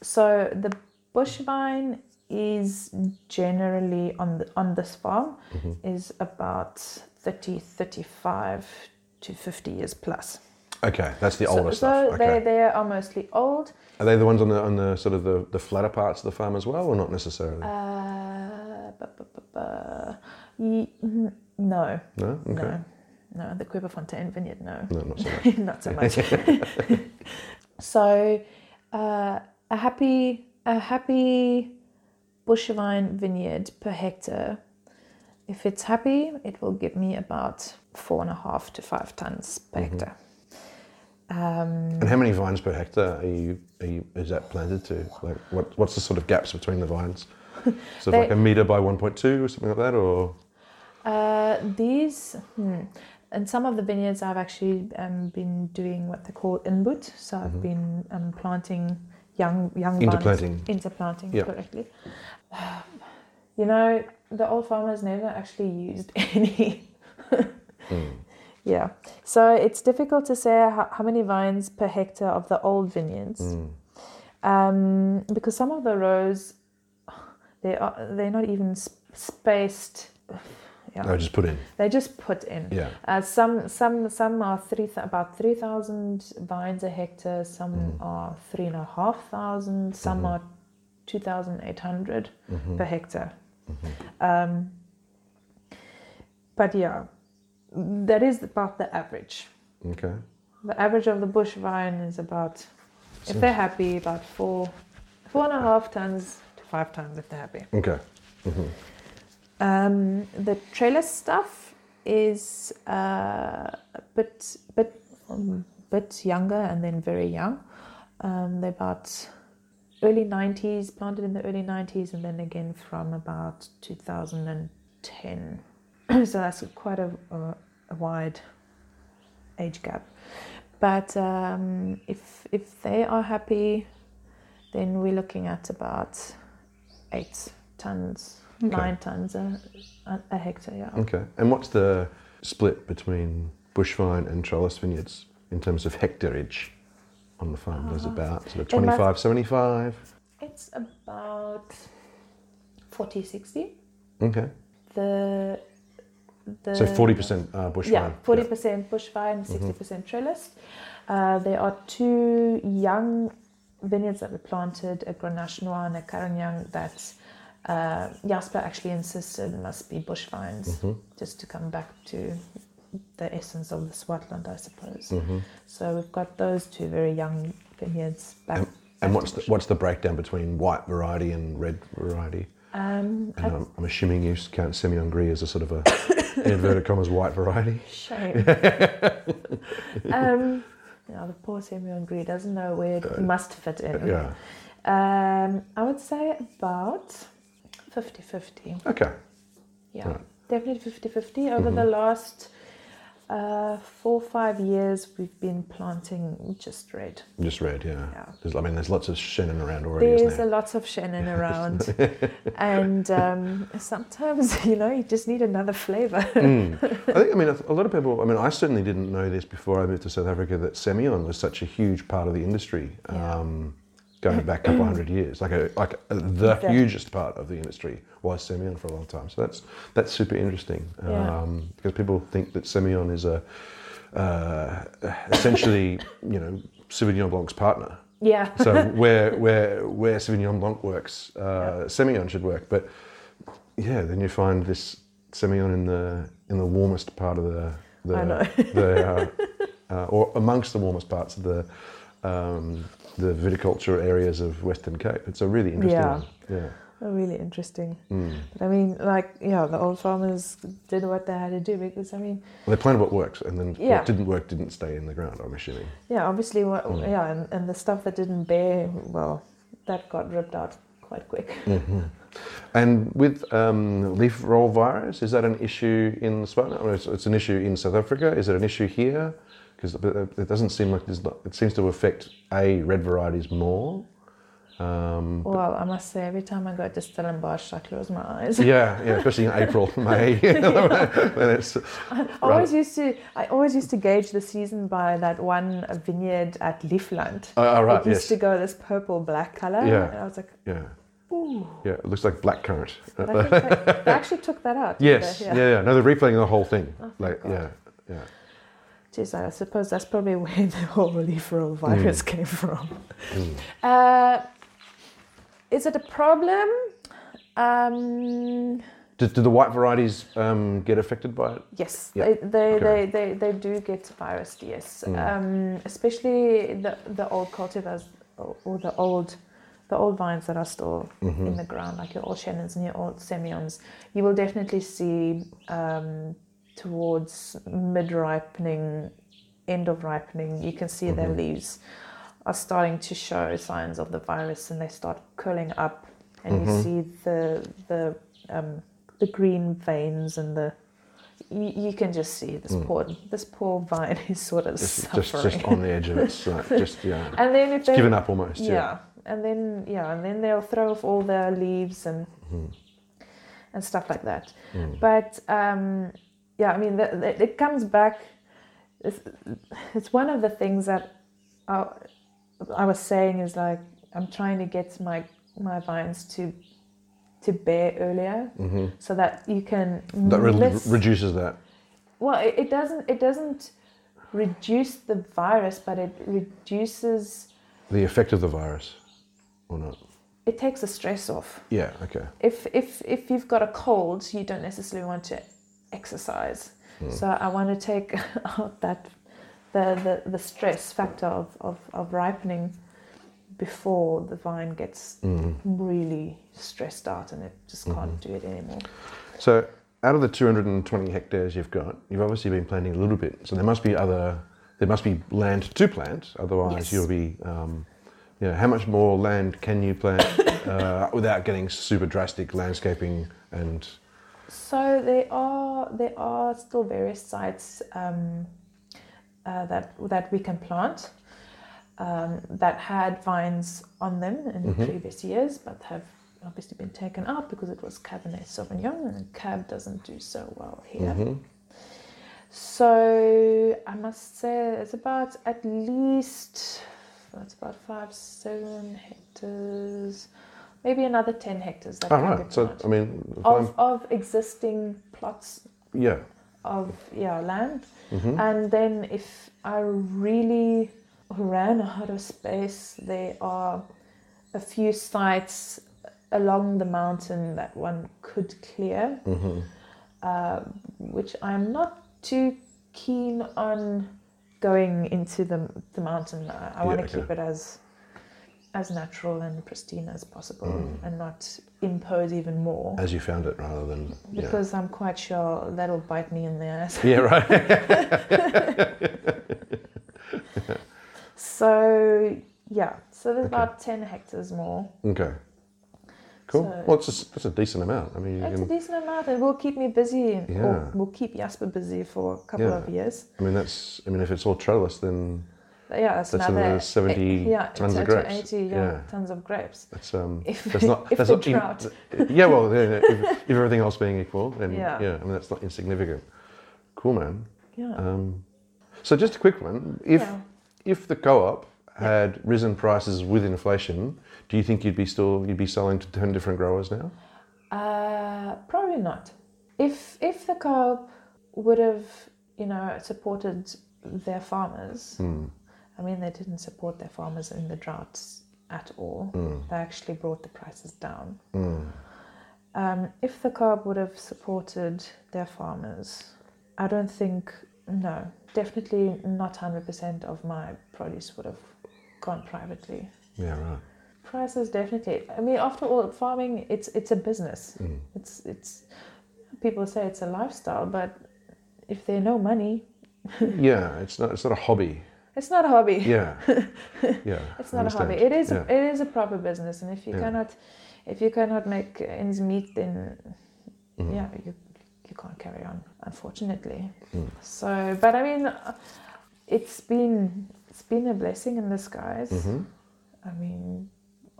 So the bush vine is generally on the, on this farm Mm-hmm. is about 30, 35 to 50 years plus. Okay, that's the so older so stuff. they, Okay. they are mostly old. Are they the ones on the on the sort of the, the flatter parts of the farm as well, or not necessarily? Uh, bu- bu- bu- ye- no, no. Okay. no, no. The Kweperfontein vineyard, no. No, not so much. not so much. so, uh, a happy a happy bush vine vineyard per hectare. If it's happy, it will give me about four and a half to five tons per Mhm. hectare. Um, And how many vines per hectare are you, are you is that planted to? Like, what what's the sort of gaps between the vines? So They- like a meter by one point two or something like that, or Uh, these, hmm, in some of the vineyards, I've actually um, been doing what they call inboet. So I've Mhm. been um, planting young young vines. interplanting. Interplanting, Yeah. correctly. You know, the old farmers never actually used any. Mm. Yeah, so it's difficult to say how, how many vines per hectare of the old vineyards, Mm. um, because some of the rows, they are they're not even sp- spaced. Yeah, No, just put in. they just put in. Yeah. Uh, some some some are three th- about three thousand vines a hectare. Some Mm. are three and a half thousand. Some Mhm. are two thousand eight hundred Mhm. per hectare. Mhm. Um, but yeah, that is about the average. Okay. The average of the bush vine is about, if they're happy, about four, four and a half tons to five tons if they're happy. Okay. hmm Um, the trellis stuff is uh, a bit, bit, um, bit younger and then very young. Um, they're about early 90s, planted in the early 90s, and then again from about 2010. so that's quite a, a, a wide age gap. But um, if if they are happy, then we're looking at about eight tons, Okay. nine tons a, a, a hectare. Yeah. Okay. And what's the split between bushvine and trellis vineyards in terms of hectareage on the farm? There's about sort of Uh, it must- 25, 75. It's about 40, 60. Okay. The the So 40% uh, bushvine. yeah, forty percent bushvine, 60 percent trellis. Uh, there are two young vineyards that were planted, a Grenache Noir and a Carignan that uh, Jasper actually insisted must be bush vines, Mm-hmm. just to come back to the essence of the Swartland, I suppose. Mm-hmm. So we've got those two very young vineyards back. And, and what's the, what's the breakdown between white variety and red variety? um, And I'm, I'm assuming you count Semillon Gris as a sort of a inverted commas white variety. Shame. um, yeah, the poor Semillon Gris doesn't know where it must fit in. Uh, Yeah. Um, I would say about 50 50. Okay. Yeah, Right. definitely 50 50. Over the last uh, four five years, we've been planting just red. Just red, yeah. Yeah. There's, I mean, there's lots of Chenin around already, There's isn't a lot of Chenin around, and um, sometimes you know you just need another flavor. Mm. I think, I mean, a lot of people, I mean, I certainly didn't know this before I moved to South Africa that Semillon was such a huge part of the industry. Yeah. Um, going back a couple hundred years, like a, like a, the Exactly. hugest part of the industry was Semillon for a long time. So that's that's super interesting Yeah. um, because people think that Semillon is a uh, essentially you know Sauvignon Blanc's partner. yeah, So where where where Sauvignon Blanc works, uh, Semillon should work. But yeah, then you find this Semillon in the in the warmest part of the the, the uh, uh, or amongst the warmest parts of the um, the viticulture areas of Western Cape. It's a really interesting Yeah. one. Yeah. Really interesting. Mm. But I mean, like, yeah, the old farmers did what they had to do because, I mean, Well, they planned what works, and then Yeah. what didn't work didn't stay in the ground. I'm assuming. yeah, obviously, what, Mm. yeah, and, and the stuff that didn't bear, well, that got ripped out quite quick. hmm And with um, leaf roll virus, is that an issue in? I mean, it's, it's an issue in South Africa. Is it an issue here? Because it doesn't seem like there's not, it seems to affect a red varieties more. Um, Well, I must say, every time I go to Stellenbosch, I close my eyes. yeah, yeah, especially in April, May. when it's, I always used to, I always used to gauge the season by that one vineyard at Lievland. oh, oh, right, it used yes, to go this purple black color. Yeah. And I was like, yeah, ooh. yeah. It looks like blackcurrant. They, actually took that out. Yes, they? yeah. yeah, No, they're replaying the whole thing. Oh, like, God. yeah, yeah. Jeez, I suppose that's probably where the whole leaf roll virus came from. Mm. Uh, is it a problem? Um, Do, do the white varieties um, get affected by it? yes, Yeah, they, they, okay. they, they, they do get virus, yes. Mm. Um, especially the, the old cultivars or, the old the old vines that are still Mm-hmm. in the ground, like your old Chenins and your old Semillons, you will definitely see um, towards mid ripening, end of ripening, you can see their Mhm. leaves are starting to show signs of the virus and they start curling up, and Mhm. you see the the um, the green veins and the you, you can just see this Mm. poor this poor vine is sort of Just, just, suffering. just on the edge of it. Like, just yeah, and then if it's they given up almost. yeah. Yeah. and then yeah, and then they'll throw off all their leaves and Mhm. and stuff like that. Mm. But um, yeah, I mean, the, the, it comes back. It's, it's one of the things that I, I was saying is like I'm trying to get my my vines to to bear earlier hmm so that you can That re- miss- reduces that. well, it, it doesn't it doesn't reduce the virus, but it reduces The effect of the virus, or not? it takes the stress off. Yeah. Okay. if if if you've got a cold, you don't necessarily want to exercise. Hmm. So I want to take out that the the, the stress factor of, of, of ripening before the vine gets Mm. really stressed out and it just can't Mm-hmm. do it anymore. So, out of the 220 hectares you've got, you've obviously been planting a little bit. So there must be other, there must be land to plant. Otherwise, Yes. you'll be um, know, How much more land can you plant uh, without getting super drastic landscaping and? So there are there are still various sites um, uh, that that we can plant um, that had vines on them in Mhm. previous years, but have obviously been taken out because it was Cabernet Sauvignon, and Cab doesn't do so well here. Mhm. So I must say it's about at least that's about five seven hectares, maybe another ten hectares. That Oh, right. So I mean, I'm- of, of existing plots yeah. of yeah land Mhm. and then if i really ran out of space there are a few sites along the mountain that one could clear Mhm. uh, which i'm not too keen on going into the, the mountain i, I Yeah, want to okay. keep it as as natural and pristine as possible Mm. and not impose even more As you found it, rather than yeah. because I'm quite sure that'll bite me in the ass. Yeah. Right. So yeah, so there's Okay. about ten hectares more. okay. Cool. So- well, it's just, that's a decent amount. I mean, It's a decent amount, and will keep me busy, Yeah. or will keep Jasper busy for a couple Yeah. of years. I mean, that's. I mean, if it's all trellis, then yeah, that's, That's another another 70 yeah, tons of grapes. 80 yeah, Yeah. tons of grapes. that's um. If That's not. if that's the not in- drought, yeah. Well, yeah, if, if everything else being equal, then yeah. Yeah. I mean, that's not insignificant. Cool, man. yeah, Um, so just a quick one. If yeah. if the co-op had risen prices with inflation, do you think you'd be still you'd be selling to ten different growers now? Uh, probably not. If if the co-op would have, you know, supported their farmers, Hmm. I mean, they didn't support their farmers in the droughts at all. Mm. They actually brought the prices down. Mm. Um, if the co-op would have supported their farmers, I don't think no, definitely not hundred percent of my produce would have gone privately. Yeah, right. Prices definitely. I mean, after all, farming it's it's a business. Mm. It's it's people say it's a lifestyle, but if there's no money, Yeah, it's not it's not a hobby. It's not a hobby. Yeah, yeah. It's not a hobby. It is Yeah. a, it is a proper business, and if you Yeah. cannot if you cannot make ends meet, then Mhm. yeah, you you can't carry on, unfortunately. Mm. So, but I mean, it's been it's been a blessing in disguise. Mhm. I mean,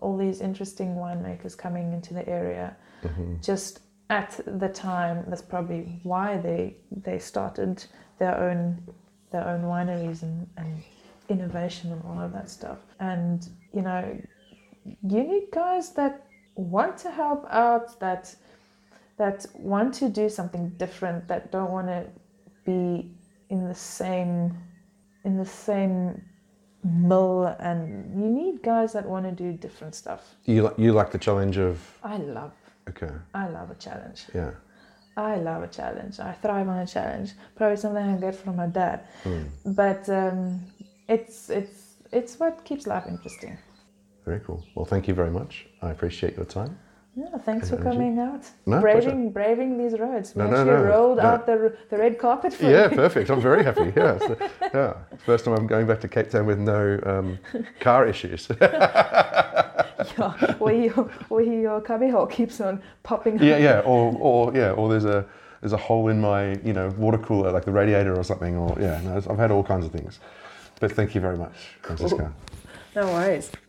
all these interesting winemakers coming into the area Mhm. just at the time. That's probably why they they started their own their own wineries and, and innovation and all of that stuff. And you know, you need guys that want to help out, that that want to do something different, that don't want to be in the same in the same mill. And you need guys that want to do different stuff. You li- you like the challenge of I love okay, I love a challenge. yeah. I love a challenge. I thrive on a challenge. Probably something I get from my dad. Mm. But um, it's it's it's what keeps life interesting. Very cool. Well, thank you very much. I appreciate your time. Yeah, thanks for coming out. No, braving braving these roads. We No, no, actually no, rolled no. out the the red carpet for Yeah, you. perfect. I'm very happy. Yeah, so- yeah. First time I'm going back to Cape Town with no um, car issues. yeah, where your where your cubby hole keeps on popping. yeah, up. yeah. Or, or yeah, or there's a there's a hole in my you know water cooler, like the radiator or something. Or yeah, no, I've had all kinds of things. But thank you very much, Francisca. No worries.